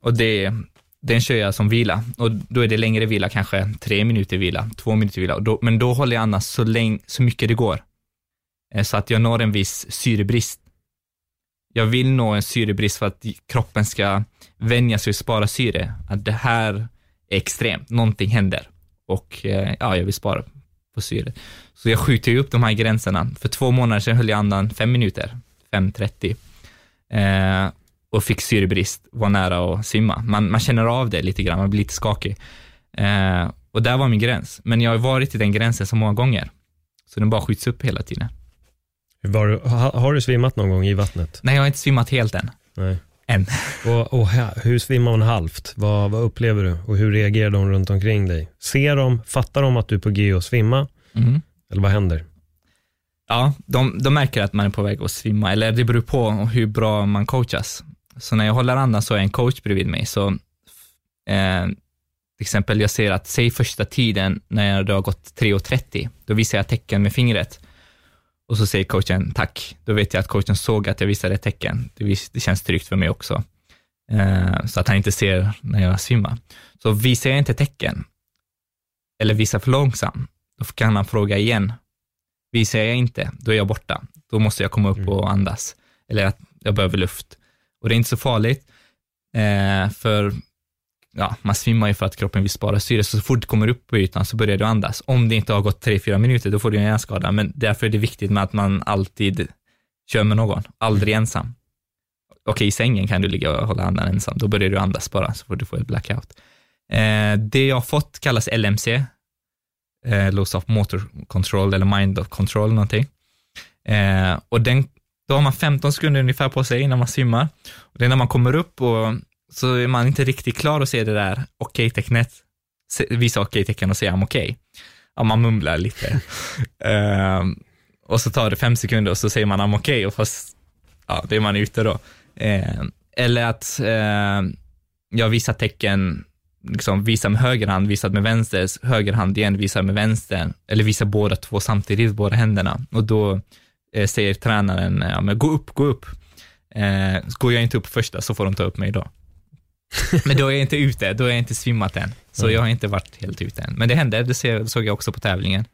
Och det, den kör jag som vila. Och då är det längre vila, kanske tre minuter vila, två minuter vila. Och då, men då håller jag andan så, så mycket det går. Eh, så att jag når en viss syrebrist. Jag vill nå en syrebrist för att kroppen ska vänja sig och spara syre. Att det här är extremt, någonting händer. Och eh, ja, jag vill spara på syre. Så jag skjuter ju upp de här gränserna. För två månader sedan höll jag andan fem minuter, 5.30 eh, och fick syrebrist, var nära att simma. Man, man känner av det lite grann, man blir lite skakig. Eh, och där var min gräns. Men jag har varit i den gränsen så många gånger, så den bara skjuts upp hela tiden. Var, ha, har du svimmat någon gång i vattnet? Nej, jag har inte simmat helt än. Nej. Än. Och, och hur svimmar man halvt? Vad, vad upplever du? Och hur reagerar de runt omkring dig? Ser de, fattar de att du är på G att svimma? Mhm. Eller vad händer? Ja, de, de märker att man är på väg att svimma, eller det beror på hur bra man coachas. Så när jag håller andan så är en coach bredvid mig, så eh, till exempel jag ser att, säg första tiden när det har gått 3.30, då visar jag tecken med fingret. Och så säger coachen tack. Då vet jag att coachen såg att jag visade ett tecken. Det, känns tryggt för mig också. Eh, så att han inte ser när jag svimmar. Så visar jag inte tecken, eller visar för långsamt, då kan han fråga igen. Visar jag inte, då är jag borta. Då måste jag komma upp Mm. och andas. Eller att jag behöver luft. Och det är inte så farligt, eh, för ja, man svimmar ju för att kroppen vill spara syre, så, så fort du kommer upp på ytan så börjar du andas. Om det inte har gått 3-4 minuter, då får du en hjärnskada, men därför är det viktigt med att man alltid kör med någon, aldrig ensam. Okej, i sängen kan du ligga och hålla andan ensam, då börjar du andas bara, så får du få ett blackout. Eh, det jag har fått kallas LMC, eh, Loss of Motor Control eller Mind of Control någonting. Eh, och den, Då har man 15 sekunder ungefär på sig innan man simmar. Och det är när man kommer upp och så är man inte riktigt klar att se det där okej-tecknet, visa okej-tecken och säga I'm okej. Ja, man mumlar lite. Ehm, och så tar det fem sekunder och så säger man I'm okej och fast, ja, då är man ute då. Ehm, eller att eh, jag visar tecken, liksom visar med höger hand, visar med vänster, höger hand igen, visar med vänster, eller visar båda två samtidigt, båda händerna. Och då eh, säger tränaren, ja, men gå upp, gå upp. Eh, går jag inte upp första så får de ta upp mig då. Men då är jag inte ute, då är jag inte svimmat än. Så jag har inte varit helt ute än. Men det hände, det såg jag också på tävlingen.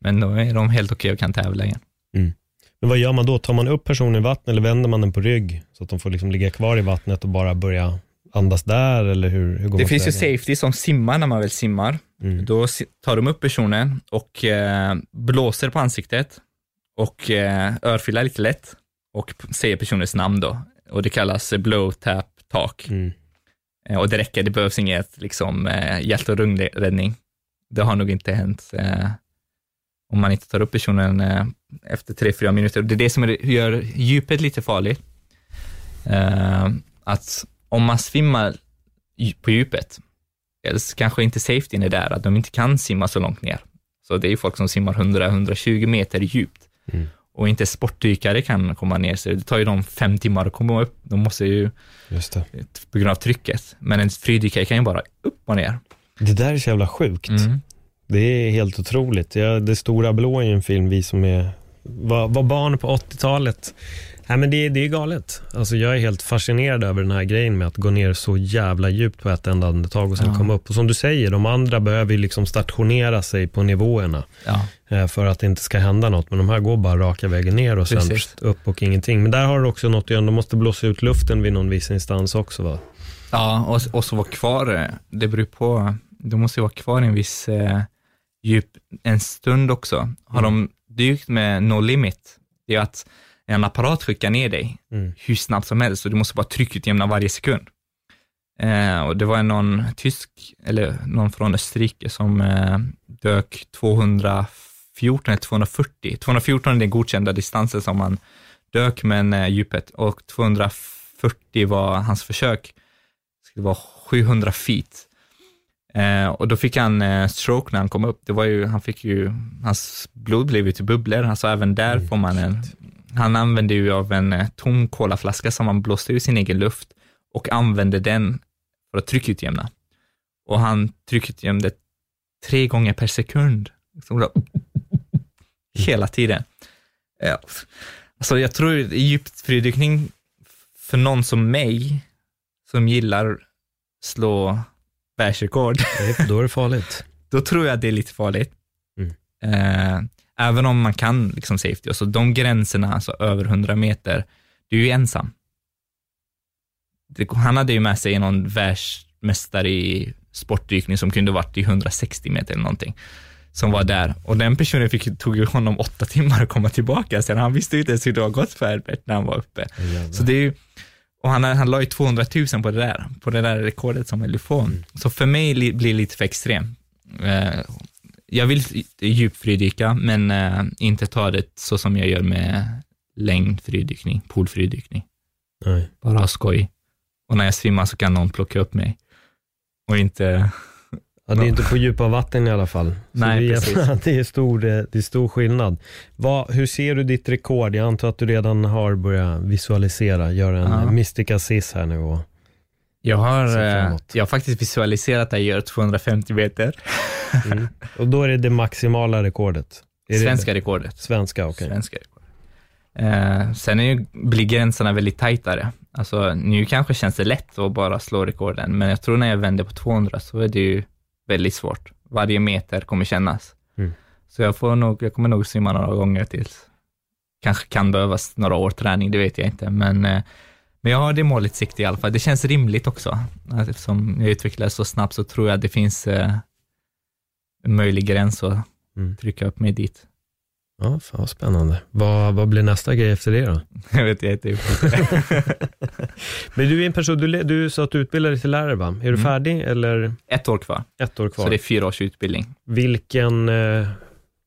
Men då är de helt okej och kan tävla igen. Men vad gör man då? Tar man upp personen i vattnet eller vänder man den på rygg så att de får liksom ligga kvar i vattnet och bara börja andas där eller hur, hur går Det finns ju safety som simmar när man väl simmar. Mm. Då tar de upp personen och eh, blåser på ansiktet och eh, örfilar lite lätt och säger personens namn då. Och det kallas blow, tap, talk. Mm. Eh, och det räcker, det behövs inget liksom, eh, hjärt och lungräddning. Det har nog inte hänt eh, om man inte tar upp personen eh, efter tre, fyra minuter. Det är det som gör djupet lite farligt. Eh, att om man svimmar på djupet, eller så kanske inte safetyn är där, att de inte kan simma så långt ner. Så det är ju folk som simmar 100-120 meter djupt. Mm. Och inte sportdykare kan komma ner, så det tar ju dem fem timmar att komma upp. De måste ju på grund av trycket. Men en fridykare kan ju bara upp och ner. det där är så jävla sjukt. Mm. Det är helt otroligt. Ja, det stora blå är ju en film vi som är, var, var barn på 80-talet. Nej, men det, det är galet. Alltså, jag är helt fascinerad över den här grejen med att gå ner så jävla djupt på ett enda andetag och sen Ja. komma upp. Och som du säger, de andra behöver ju liksom stationera sig på nivåerna Ja. eh, för att det inte ska hända något. Men de här går bara raka vägen ner och sen Precis. upp och ingenting. Men där har det också något att göra. De måste blåsa ut luften vid någon viss instans också va? Ja, och, och så vara kvar, eh, det beror på, de måste ju vara kvar i en viss eh, djup en stund också. Har de dykt med no limit, det är att en apparat skickar ner dig Mm. hur snabbt som helst och du måste bara tryckutjämna varje sekund. Eh, och det var någon tysk, eller någon från Österrike som eh, dök 214 eller 240. 214 är den godkända distansen som man dök med eh, djupet och 240 var hans försök. Det skulle vara 700 feet. Eh, och då fick han eh, stroke när han kom upp. Det var ju, han fick ju, hans blod blev ju till bubblor, alltså även där får man en, han använde ju av en eh, tom kolaflaska som han blåste ur sin egen luft och använde den för att tryckutjämna. Och han tryckutjämnade tre gånger per sekund. Bara, hela tiden. Ja. Alltså jag tror djupfridykning för någon som mig, som gillar slå världsrekord, då är det farligt. då tror jag det är lite farligt. Mm. Eh, även om man kan liksom safety, alltså de gränserna, alltså över 100 meter, du är ju ensam. Han hade ju med sig någon världsmästare i sportdykning som kunde varit i 160 meter eller någonting, som var där. Och den personen fick, tog ju honom åtta timmar att komma tillbaka sen. Han visste ju inte ens hur det har gått för Herbert när han var uppe. Så det är ju, och han, han la ju 200 000 på det där, på det där rekordet som höll få. Så för mig li, blir det lite för extrem. Eh, jag vill djupfridyka, men eh, inte ta det så som jag gör med längdfridykning, poolfridykning. Nej. Bara ha skoj. Och när jag svimmar så kan någon plocka upp mig. Och inte, Ja, det är inte på djupa vatten i alla fall. Så Nej, det, är, precis. det, är stor, eh, det är stor skillnad. Vad, hur ser du ditt rekord? Jag antar att du redan har börjat visualisera, göra en ja. Mystic Assist här nu. Och, jag har, eh, jag har faktiskt visualiserat att jag gör 250 meter. mm. och då är det det maximala rekordet? Är Svenska Det, rekordet. svenska, okej. Svenska rekord. Eh, sen är ju, blir gränserna väldigt tajtare. Alltså nu kanske känns det lätt att bara slå rekorden, men jag tror när jag vänder på 200 så är det ju väldigt svårt. Varje meter kommer kännas. Mm. Så jag får nog, jag kommer nog simma några gånger tills. Kanske kan behövas några år träning, det vet jag inte, men, eh, men jag har det målet i sikte i alla fall. Det känns rimligt också. Eftersom jag utvecklas så snabbt så tror jag att det finns eh, en möjlig gräns att Mm. trycka upp mig dit. Ja, fan vad spännande. Vad, vad blir nästa grej efter det då? Jag vet inte. Men du är en person, du, du sa att du utbildar dig till lärare va? Är du Mm. färdig eller Ett år kvar, ett år kvar? så det är fyra års utbildning. Vilken, eh,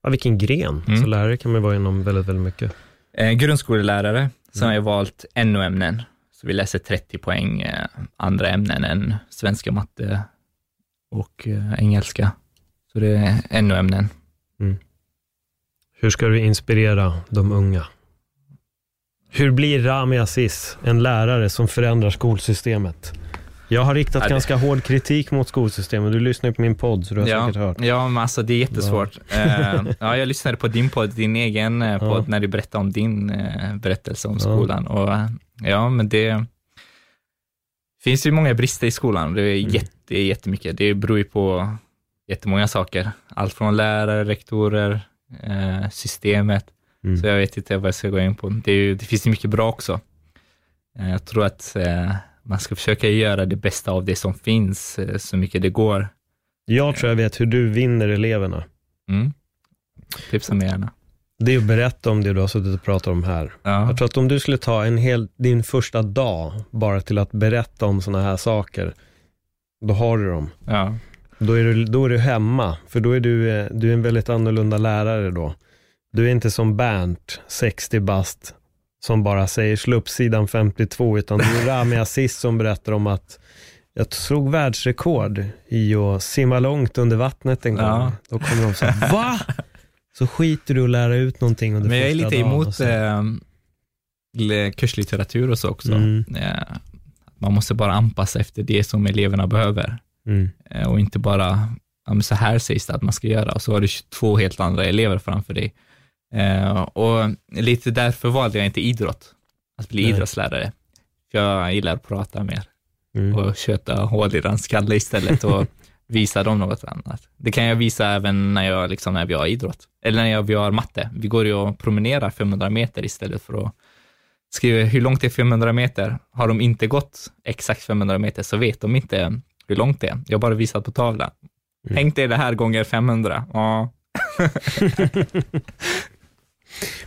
ja, vilken gren? Mm. Så lärare kan man vara inom väldigt, väldigt mycket. Eh, grundskolelärare, Sen har jag valt NO-ämnen, så vi läser 30 poäng eh, andra ämnen än svenska, matte och eh, engelska. Så det är NO-ämnen. Mm. Hur ska du inspirera de unga? Hur blir Rami Aziz en lärare som förändrar skolsystemet? Jag har riktat Ja, det- ganska hård kritik mot skolsystemet. Du lyssnar ju på min podd, så du har Ja, säkert hört. ja, men alltså det är jättesvårt. Eh, ja, jag lyssnade på din podd, din egen eh, podd, Ja. när du berättade om din eh, berättelse om Ja. skolan. Och, ja, men det finns ju många brister i skolan. Det är Mm. jätte, jättemycket. Det beror ju på jättemånga saker. Allt från lärare, rektorer, systemet. Mm. Så jag vet inte vad jag ska gå in på. Det, är det finns ju mycket bra också. Jag tror att man ska försöka göra det bästa av det som finns, eh, så mycket det går. Jag tror jag vet hur du vinner eleverna. Mm. Tipsa mig gärna. Det är att berätta om det du har suttit och pratat om här. Ja. Jag tror att om du skulle ta en hel, din första dag bara till att berätta om sådana här saker, då har du dem. Ja. Då är du, då är du hemma, för då är du, eh, du är en väldigt annorlunda lärare då. Du är inte som Bernt, 60 bast, som bara säger slå upp sidan 52, utan du är Rami Aziz som berättar om att jag slog världsrekord i att simma långt under vattnet en gång. Ja. Då kommer de här, va? Så skiter du att lära ut någonting under Men jag är lite emot eh, kurslitteratur och så också. Mm. Eh, man måste bara anpassa efter det som eleverna behöver Mm. eh, och inte bara, ja, men så här sägs det att man ska göra och så har du 22 helt andra elever framför dig. Eh, och lite därför valde jag inte idrott, att bli Nej. idrottslärare. För jag gillar att prata mer Mm. och köta hål i deras skalle istället och visa dem något annat. Det kan jag visa även när, jag, liksom, när vi har idrott, eller när jag, vi har matte. Vi går ju och promenerar 500 meter istället för att skriva hur långt är 500 meter. Har de inte gått exakt 500 meter så vet de inte hur långt det är. Jag har bara visat på tavlan. Mm. Tänk dig det här gånger 500. Ja,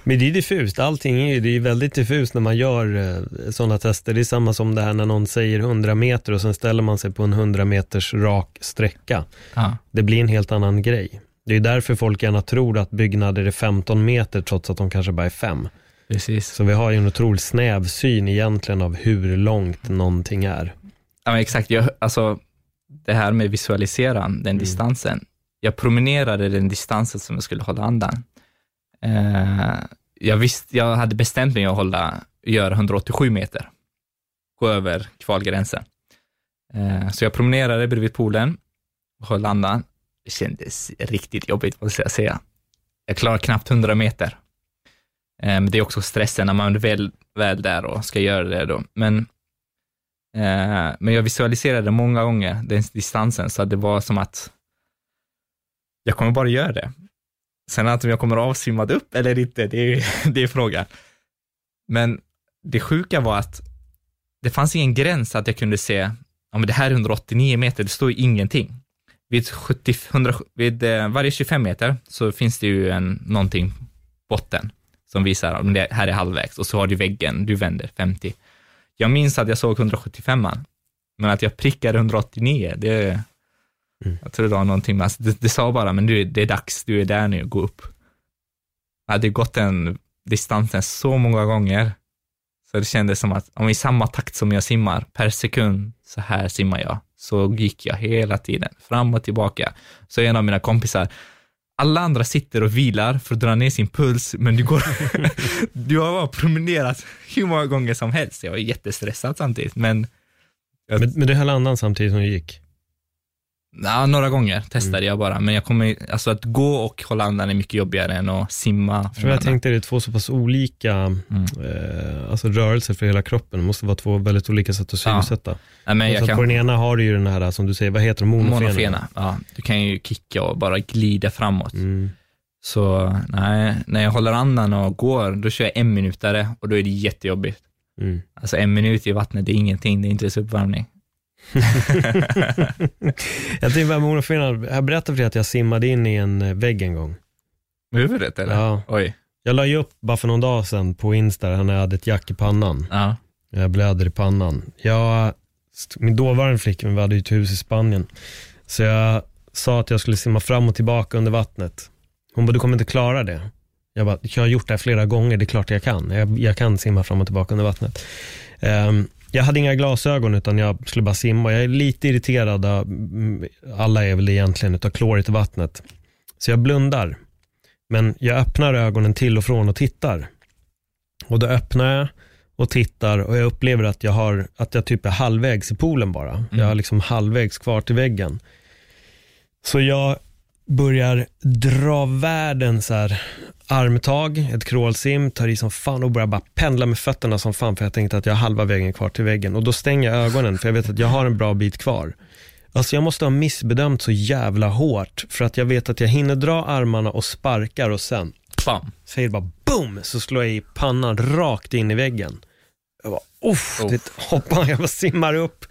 Men det är diffust, allting är ju, det är väldigt diffust när man gör eh, sådana tester. Det är samma som det här när någon säger 100 meter och sen ställer man sig på en 100 meters rak sträcka. ja. Det blir en helt annan grej. Det är därför folk gärna tror att byggnader är 15 meter trots att de kanske bara är 5. precis. Så vi har ju en otroligt snäv syn egentligen av hur långt någonting är. Ja, men exakt. Jag, alltså, det här med visualisera den distansen. Jag promenerade den distansen som jag skulle hålla andan. Eh, jag, visste, jag hade bestämt mig att hålla, göra 187 meter, gå över kvalgränsen. Eh, så jag promenerade bredvid poolen och höll andan. Det kändes riktigt jobbigt, måste jag säga. Jag klarade knappt 100 meter. Eh, men det är också stressen när man är väl, väl där och ska göra det då. Men Eh, men jag visualiserade många gånger den distansen, så det var som att jag kommer bara göra det. Sen att om jag kommer avsvimmad upp eller inte, det är, det är frågan. Men det sjuka var att det fanns ingen gräns att jag kunde se, ja men det här är 189 meter, det står ju ingenting. Vid, 70, 100, vid eh, varje 25 meter så finns det ju en, någonting botten som visar om det här är halvvägs och så har du väggen, du vänder 50. Jag minns att jag såg 175 men att jag prickade 189, det, Mm. jag tror det var någonting med, alltså, det, det sa bara, men du, det är dags, du är där nu, gå upp. Jag hade gått den distansen så många gånger, så det kändes som att om i samma takt som jag simmar, per sekund, så här simmar jag. Så gick jag hela tiden, fram och tillbaka. Så en av mina kompisar, alla andra sitter och vilar för att dra ner sin puls, men du går, du har bara promenerat hur många gånger som helst. Jag var jättestressad samtidigt, men Men, men du höll andan samtidigt som du gick? Ja, några gånger testade jag bara. Men jag kommer, alltså att gå och hålla andan är mycket jobbigare än att simma. För jag tänkte det är två så pass olika Mm. eh, alltså rörelser för hela kroppen. Det måste vara två väldigt olika sätt att Ja. synsätta. Jag så kan, På den ena har du ju den här, som du säger, vad heter det, monofena? monofena. Ja, du kan ju kicka och bara glida framåt. Mm. Så nej, när jag håller andan och går, då kör jag en minutare och då är det jättejobbigt. Mm. Alltså en minut i vattnet, det är ingenting, det är inte ens uppvärmning. Jag tänkte bara monofena, jag berättade för dig att jag simmade in i en eh, vägg en gång. Med huvudet eller? Ja. Oj. Jag la ju upp bara för någon dag sedan på Insta när jag hade ett jack i pannan. Ja. Jag blöder i pannan. Jag, min dåvarande flickvän, vi hade ju ett hus i Spanien. Så jag sa att jag skulle simma fram och tillbaka under vattnet. Hon bara, du kommer inte klara det. Jag, bara, jag har gjort det här flera gånger, det är klart jag kan. Jag, jag kan simma fram och tillbaka under vattnet. Um, jag hade inga glasögon utan jag skulle bara simma. Jag är lite irriterad, av, mm, alla är väl egentligen, utav kloret i vattnet. Så jag blundar. Men jag öppnar ögonen till och från och tittar. Och då öppnar jag och tittar och jag upplever att jag, har, att jag typ är halvvägs i poolen bara. Mm. Jag har liksom halvvägs kvar till väggen. Så jag börjar dra världens här armtag, ett crawlsim, tar i som fan och börjar bara pendla med fötterna som fan för jag tänkte att jag har halva vägen kvar till väggen. Och då stänger jag ögonen för jag vet att jag har en bra bit kvar. Alltså jag måste ha missbedömt så jävla hårt för att jag vet att jag hinner dra armarna och sparkar och sen Bam. säger bara boom, så slår jag i pannan rakt in i väggen. Jag bara, Uff. det hoppar, jag bara simmar upp,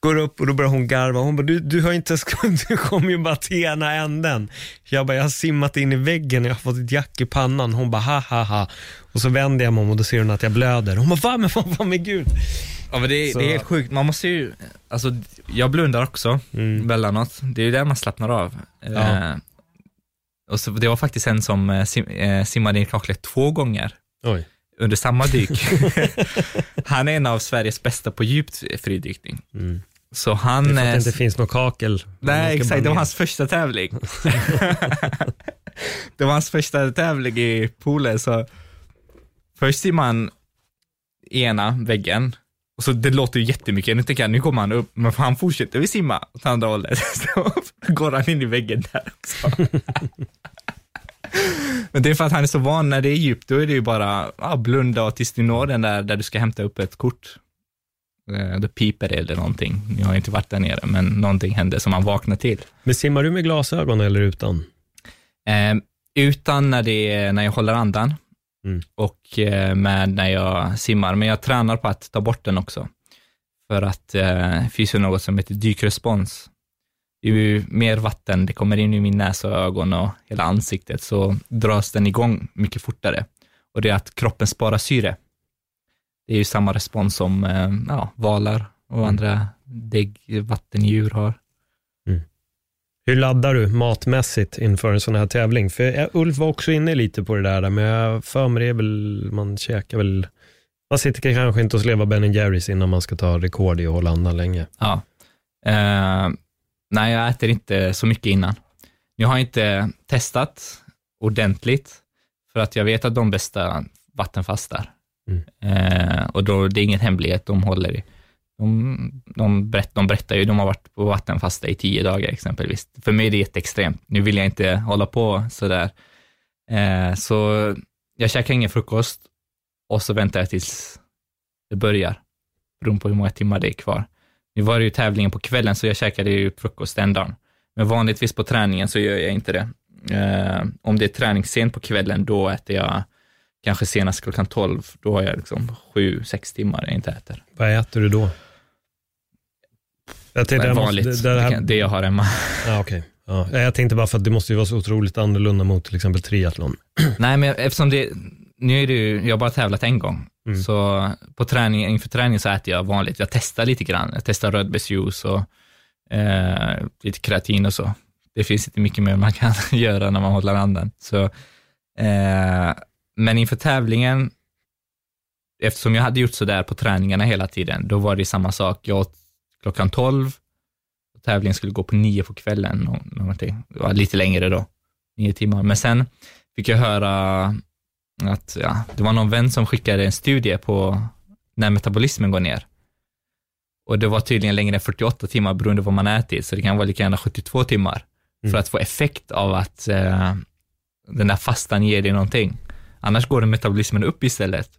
går upp och då börjar hon garva. Hon bara, du, du har inte, du kommer ju bara till ena änden. Jag bara, jag har simmat in i väggen, jag har fått ett jack i pannan. Hon bara, ha ha ha. Och så vänder jag mig om och då ser hon att jag blöder. Hon bara, va men vad fan med gud. Ja men det, det är helt sjukt, man måste ju, alltså jag blundar också Mm. emellanåt. Det är ju där man slappnar av. Ja. Eh, och så, det var faktiskt en som eh, sim, eh, simmade i kaklet två gånger Oj. under samma dyk. han är en av Sveriges bästa på djupt fridykning. Mm. Så Det han... är för att eh, det inte finns något kakel. Nej, exakt. Det var hans första tävling. det var hans första tävling i poolen, så först simmar han ena väggen, och så det låter ju jättemycket. Nu tänker jag, nu kommer han upp, men han fortsätter vi simma åt andra hållet. Så går han in i väggen där också. men det är för att han är så van, när det är djupt, då är det ju bara ja, blunda och tills du når den där, där du ska hämta upp ett kort. Eh, Då piper det eller någonting. Jag har inte varit där nere, men någonting händer som man vaknar till. Men simmar du med glasögon eller utan? Eh, utan när, det är, när jag håller andan Mm. och eh, med när jag simmar, men jag tränar på att ta bort den också. För att eh, det finns ju något som heter dykrespons. Ju mer vatten det kommer in i min näsa och ögon och hela ansiktet så dras den igång mycket fortare. Och det är att kroppen sparar syre. Det är ju samma respons som eh, ja, valar och andra däggvattendjur har. Hur laddar du matmässigt inför en sån här tävling? För Ulf var också inne lite på det där, men jag för mig det är väl, man käkar väl, man sitter kanske inte och slevar Ben Jerrys innan man ska ta rekord i att hålla andan länge. Ja. Eh, nej, jag äter inte så mycket innan. Jag har inte testat ordentligt, för att jag vet att de bästa vattenfastar. Mm. Eh, och då, det är ingen hemlighet, de håller i. De, de, berätt, de berättar ju, de har varit på vattenfasta i tio dagar exempelvis. För mig är det jätteextremt. Nu vill jag inte hålla på sådär. Eh, så jag käkar ingen frukost och så väntar jag tills det börjar, beroende på hur många timmar det är kvar. Nu var det ju tävlingen på kvällen, så jag käkade ju frukost den dagen. Men vanligtvis på träningen så gör jag inte det. Eh, om det är träning sent på kvällen, då äter jag kanske senast klockan 12. Då har jag liksom sju, sex timmar jag inte äter. Vad äter du då? Jag tänkte, Det är jag vanligt, måste, det, det här, det jag har hemma. ja, okej. Ja, jag tänkte bara för att det måste ju vara så otroligt annorlunda mot till exempel triathlon. Nej, men eftersom det, nu är det ju, jag har bara tävlat en gång, Mm. så på träning, inför träning så äter jag vanligt. Jag testar lite grann. Jag testar rödbetsjuice och eh, lite kreatin och så. Det finns inte mycket mer man kan göra när man håller andan. Så, eh, men inför tävlingen, eftersom jag hade gjort sådär på träningarna hela tiden, då var det samma sak. Jag åt klockan 12, och tävlingen skulle gå på 9 på kvällen, nå- någonting. Det var lite längre då, 9 timmar. Men sen fick jag höra att ja, det var någon vän som skickade en studie på när metabolismen går ner. Och det var tydligen längre än 48 timmar beroende på vad man ätit, så det kan vara lika gärna 72 timmar Mm. för att få effekt av att eh, den där fastan ger dig någonting. Annars går metabolismen upp istället,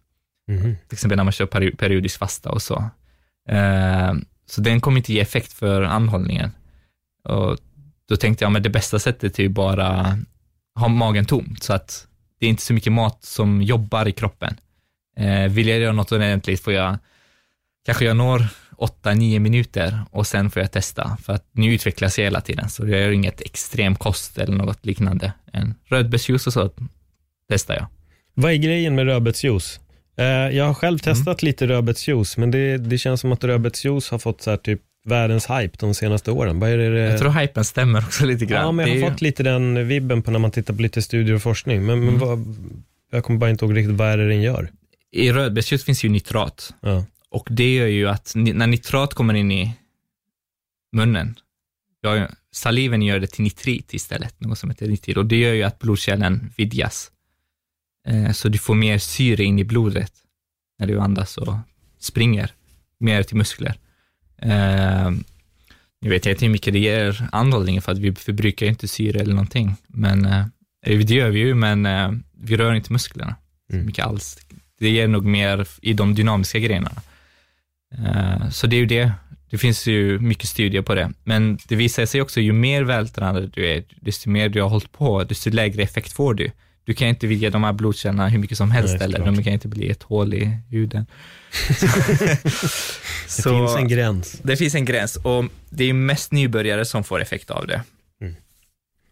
Mhm. till exempel när man kör peri- periodisk fasta och så. Eh, så den kommer inte ge effekt för anhållningen. Och då tänkte jag, men det bästa sättet är ju bara ha magen tom, så att det är inte så mycket mat som jobbar i kroppen. Eh, vill jag göra något ordentligt får jag, kanske jag når 8-9 minuter och sen får jag testa, för att nu utvecklas jag hela tiden, så jag gör inget extrem kost eller något liknande. En rödbetsjuice och så testar jag. Vad är grejen med rödbetsjuice? Eh, jag har själv Mm. testat lite rödbetsjuice, men det, det känns som att rödbetsjuice har fått så här typ världens hype de senaste åren? Vad är det? Jag tror hypen stämmer också lite grann. Ja, men jag Det har ju- fått lite den vibben på när man tittar på lite studier och forskning. Men, Mm. men vad, jag kommer bara inte ihåg riktigt vad är det den gör. I rödbetsjuice finns ju nitrat. Ja. Och det gör ju att när nitrat kommer in i munnen, saliven gör det till nitrit istället, något som heter nitrit. Och det gör ju att blodkärlen vidgas. Eh, så du får mer syre in i blodet när du andas och springer mer till muskler. Eh, jag vet inte hur mycket det ger anhållningen för att vi förbrukar inte syre eller någonting. Men eh, det gör vi ju, men vi rör inte musklerna så Mm. mycket alls. Det ger nog mer i de dynamiska grenarna. Så det är ju det. Det finns ju mycket studier på det. Men det visar sig också, ju mer vältränad du är, desto mer du har hållit på, desto lägre effekt får du. Du kan inte vidga de här blodkärlen hur mycket som helst, Nej, eller de kan inte bli ett hål i huden. Det finns en gräns. Det finns en gräns och det är mest nybörjare som får effekt av det. Mm.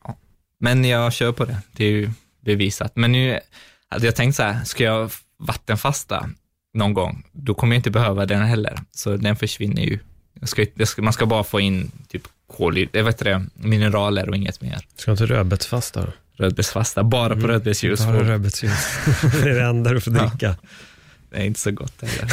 Ja. Men jag kör på det, det är ju bevisat. Men nu hade jag tänkt så här, ska jag vattenfasta någon gång, då kommer jag inte behöva den heller. Så den försvinner ju. Ska, ska, man ska bara få in typ kol, jag vet det, mineraler och inget mer. Ska inte rödbetsfasta då? Rödbetsfasta, bara på rödbetsjuice. Bara rödbetsjuice. det är det enda du får Ja. dricka. Det är inte så gott heller.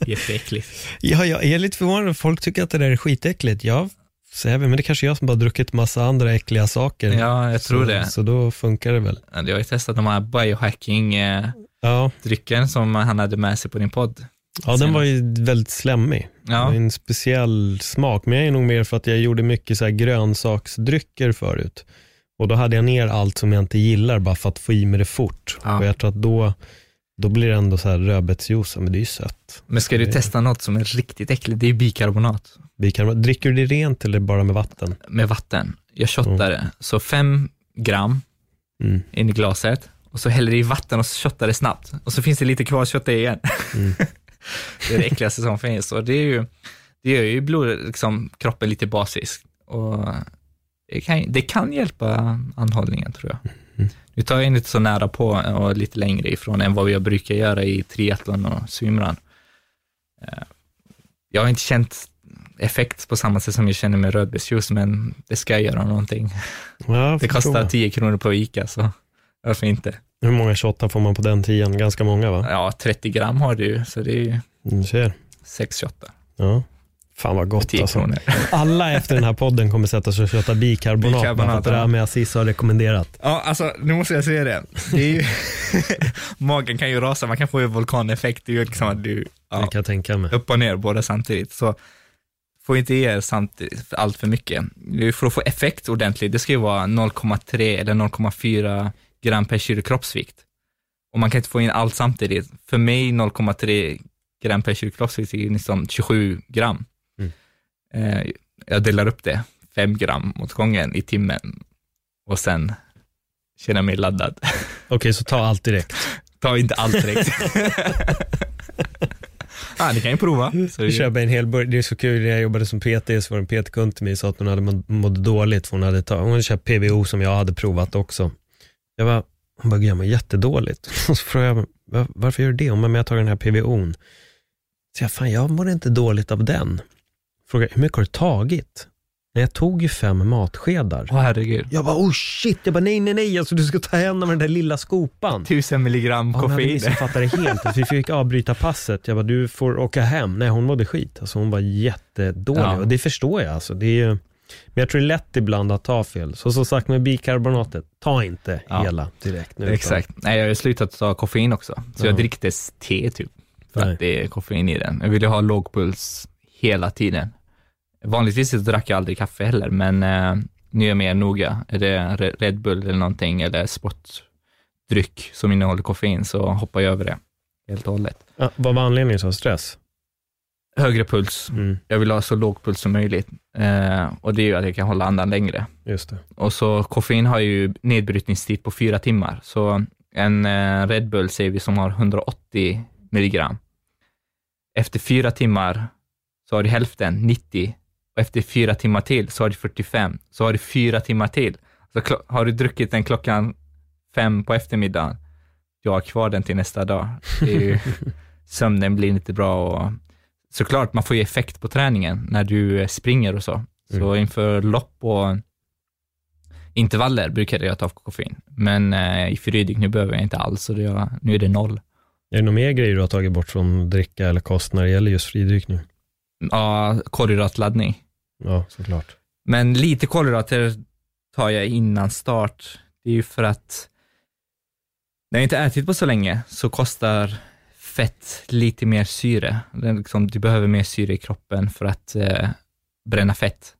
Jätteäckligt. Ja, jag är lite förvånad. Folk tycker att det där är skitäckligt. Jag säger väl, men det kanske är jag som bara druckit massa andra äckliga saker. Ja, jag tror så, det. Så då funkar det väl. Jag har ju testat de här biohacking-drycken Ja, som han hade med sig på din podd. ja den var ju väldigt slemmig. Ja. en speciell smak, men jag är nog mer för att jag gjorde mycket så grönsaksdrycker förut. Och då hade jag ner allt som jag inte gillar bara för att få i mig det fort. Ja. Och jag tror att då, då blir det ändå så här rödbetsjuice, men det är ju sött. Men ska du testa något som är riktigt äckligt, det är bikarbonat Bikarbonat. Dricker du det rent eller bara med vatten? med vatten. Jag shottar det, så fem gram Mm. in i glaset och så häller det i vatten och så shottar det snabbt. Och så finns det lite kvar, shottar jag igen. Mm. det är det äckligaste som finns. Och det, är ju, det gör ju blod, liksom, kroppen lite basisk. Och det, kan, det kan hjälpa anhållningen tror jag. Mm. Nu tar jag in lite så nära på och lite längre ifrån än vad jag brukar göra i triathlon och swimrun. Eh, Jag har inte känt effekt på samma sätt som jag känner med rödbetsjuice, men det ska göra någonting. Ja, jag Det kostar förstår. 10 kronor på Ica, så varför inte? Hur många shottar får man på den tian? Ganska många va? Ja, 30 gram har du, så det är ju Mm, ser. sex shottar Ja. Fan vad gott 10 alltså. Alla efter den här podden kommer sätta sig och köta bikarbonat, Bikarbonat, bara för att det ja. med Aziz har rekommenderat. Ja, alltså nu måste jag säga det. det ju Magen kan ju rasa, man kan få ju vulkaneffekt, det är ju liksom att du, Det ja, kan jag tänka mig. upp och ner båda samtidigt. Så får inte ge er samtidigt allt för mycket. För att få effekt ordentligt, det ska ju vara 0,3 eller 0,4 gram per kilo kroppsvikt. Och man kan inte få in allt samtidigt. För mig 0,3 gram per kilo kroppsvikt är liksom 27 gram. Eh, jag delar upp det, 5 gram åt gången i timmen och sen känner jag mig laddad. Okej, så ta allt direkt. Ta inte allt direkt. ah, ni kan ju prova. Så Vi köper en hel burk. Det är så kul, när jag jobbade som PT så var det en PT-kund till mig som sa att hon hade mått- dåligt för hon hade, hon hade köpt PVO som jag hade provat också. Jag bara, hon bara, jag mår jättedåligt. Och så frågade jag, "Va- varför gör du det? Hon bara, men jag har tagit den här PVOn. Så jag, fan jag mår inte dåligt av den. Frågade, hur mycket har du tagit? Nej, jag tog ju fem matskedar. Åh herregud. Jag bara, oh shit, jag bara, nej, nej, nej, alltså du ska ta hem av den där lilla skopan. Tusen milligram Ja, hon hade koffein. missuppfattat det helt. Vi fick avbryta passet. Jag bara, du får åka hem. Nej, hon mådde skit. Alltså, hon var jättedålig Ja. och det förstår jag. Alltså, det är men jag tror det är lätt ibland att ta fel. Så som sagt med bikarbonatet, ta inte Ja. hela direkt. Nu Exakt. Nej, jag har slutat ta koffein också. Så jag Ja. dricker te typ. För Nej. att det är koffein i den. Jag vill ju ha låg puls hela Vanligtvis drack jag aldrig kaffe heller, men eh, nu är jag mer noga. Är det Re- Red Bull eller någonting, eller sportdryck som innehåller koffein, så hoppar jag över det helt och hållet. Ja, vad var anledningen så? Stress? Högre puls. Mm, Jag vill ha så låg puls som möjligt. Eh, och det är ju att jag kan hålla andan längre. just det. Och så koffein har ju nedbrytningstid på fyra timmar. Så en eh, Red Bull säger vi som har 180 milligram. Efter fyra timmar så har du hälften, 90. Och efter fyra timmar till så har du 45. Så har du fyra timmar till. Så har du druckit den klockan fem på eftermiddagen, du har kvar den till nästa dag. Ju, sömnen blir inte bra och såklart, man får ju effekt på träningen när du eh, springer och så. Så Mm. inför lopp och intervaller brukar jag ta koffein. Men eh, i friidrotting behöver jag inte alls, så det, jag, nu är det noll. Är det några mer grejer du har tagit bort från dricka eller kost när det gäller just fridrykning? Ja, kolhydratladdning. Ja, såklart. Men lite kolhydrater tar jag innan start. Det är ju för att när jag inte ätit på så länge så kostar fett lite mer syre. Det är liksom, du behöver mer syre i kroppen för att eh, bränna fett.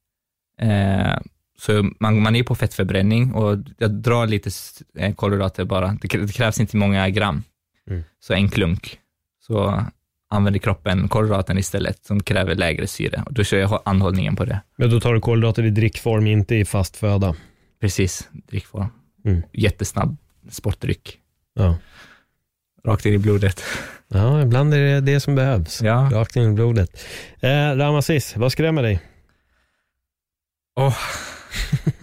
Eh, så man, man är på fettförbränning och jag drar lite eh, kolhydrater bara. Det krävs inte många gram. Mm. Så en klunk. Så använder kroppen kolhydraten istället som kräver lägre syre. Och då kör jag anhållningen på det. Men då tar du kolhydrater i drickform, inte i fast föda. Precis, drickform. Mm. Jättesnabb sportdryck. Ja. Rakt in i blodet. ja, ibland är det det som behövs. Ja. Rakt in i blodet. Eh, Ramasis, vad skrämmer dig? Åh,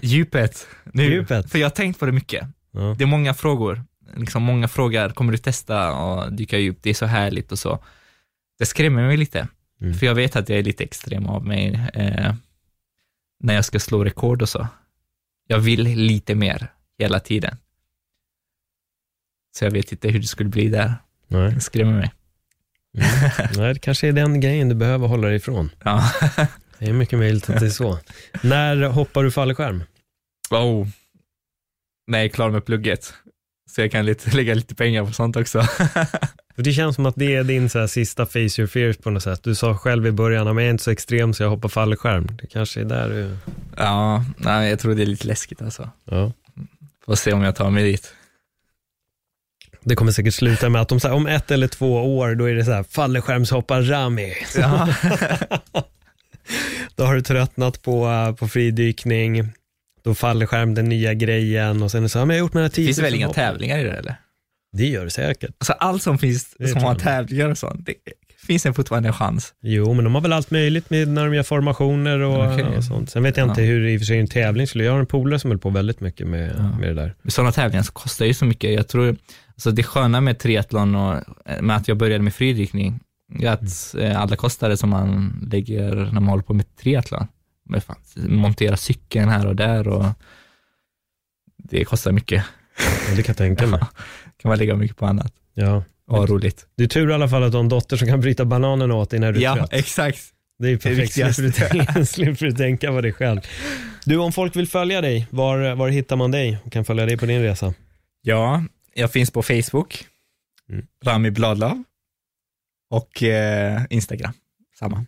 djupet. Nu. Djupet. För jag har tänkt på det mycket. Ja. Det är många frågor. Liksom många frågar, kommer du testa och dyka djupt? Det är så härligt och så. Det skrämmer mig lite. Mm. För jag vet att jag är lite extrem av mig eh, när jag ska slå rekord och så. Jag vill lite mer hela tiden. Så jag vet inte hur det skulle bli där. Nej. Det skrämmer mig. Nej, det kanske är den grejen du behöver hålla dig ifrån. Ja. Det är mycket möjligt att det är så. När hoppar du fallskärm? Oh. När jag är klar med plugget. Så jag kan lite, lägga lite pengar på sånt också. För det känns som att det är din så sista face your fears på något sätt. Du sa själv i början, att jag är inte så extrem så jag hoppar fallskärm. Det kanske är där du... ja, nej, jag tror det är lite läskigt alltså. Ja. Får se om jag tar mig dit. Det kommer säkert sluta med att om, här, om ett eller två år, då är det så här, fallskärmshoppar Rami. Ja. Då har du tröttnat på, eh, på fridykning, då fallskärm den nya grejen och sen är så här, men jag har gjort mina 10 Finns det väl 000 inga hopp. tävlingar i det eller? Det gör det säkert. Alltså allt som finns som har tävlingar och sånt, det finns det fortfarande en chans. Jo, men de har väl allt möjligt med när de gör formationer och, Okej. och sånt. Sen vet jag inte Ja. hur i och för sig en tävling skulle, jag har en polare som höll på väldigt mycket med, Ja. med det där. Med sådana tävlingar så kostar ju så mycket. Jag tror, alltså det sköna med triathlon och eh, med att jag började med fridykning, är att eh, alla kostnader som man lägger när man håller på med triathlon, men fan, montera cykeln här och där och det kostar mycket. Ja, det kan jag tänka mig. kan man lägga mycket på annat. Ja. Och ha roligt. Det är tur i alla fall att du har en dotter som kan bryta bananen åt dig när du är Ja, trött. exakt. Det är ju det perfekt, slipper du, slipper du tänka på dig själv. Du, om folk vill följa dig, var, var hittar man dig och kan följa dig på din resa? Ja, jag finns på Facebook, Mm. Rami Bladlav och eh, Instagram, samma.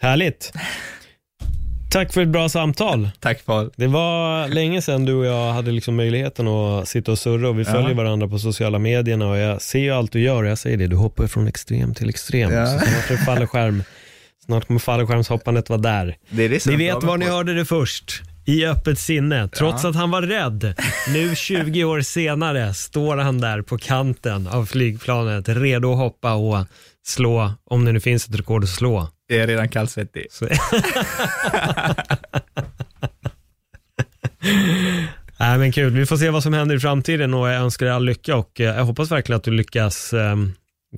Härligt. Tack för ett bra samtal. Tack Paul. Det var länge sedan du och jag hade liksom möjligheten att sitta och surra och vi Ja. följer varandra på sociala medierna och jag ser ju allt du gör och jag säger det, du hoppar från extrem till extrem. Ja. Så snart det fallskärm. Snart kommer fallskärmshoppandet vara där. Det är det Ni vet var ni hörde det först. I öppet sinne, trots Ja. att han var rädd. Nu 20 år senare står han där på kanten av flygplanet, redo att hoppa och slå, om det nu finns ett rekord att slå. Jag är redan kallsvettig. Nej men kul, vi får se vad som händer i framtiden och jag önskar dig all lycka och eh, jag hoppas verkligen att du lyckas eh,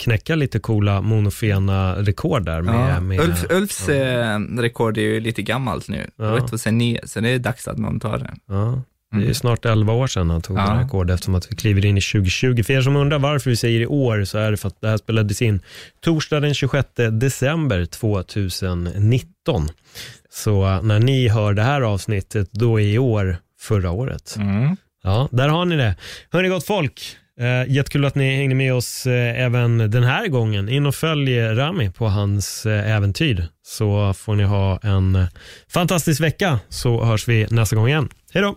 knäcka lite coola monofena rekord där. Med, Ja. med, Ulf, Ulfs eh, rekord är ju lite gammalt nu. Ja. Det var 2009, så det är dags att någon tar det. Ja, det är Mm. snart 11 år sedan han tog Ja. det här rekordet eftersom att vi kliver in i 2020. För er som undrar varför vi säger i år så är det för att det här spelades in torsdag den 26 december 2019. Så eh, när ni hör det här avsnittet, då är i år förra året. Mm. Ja, där har ni det. Hörni gott folk, eh, jättekul att ni hängde med oss eh, även den här gången. In och följ Rami på hans eh, äventyr så får ni ha en eh, fantastisk vecka så hörs vi nästa gång igen. Hej då!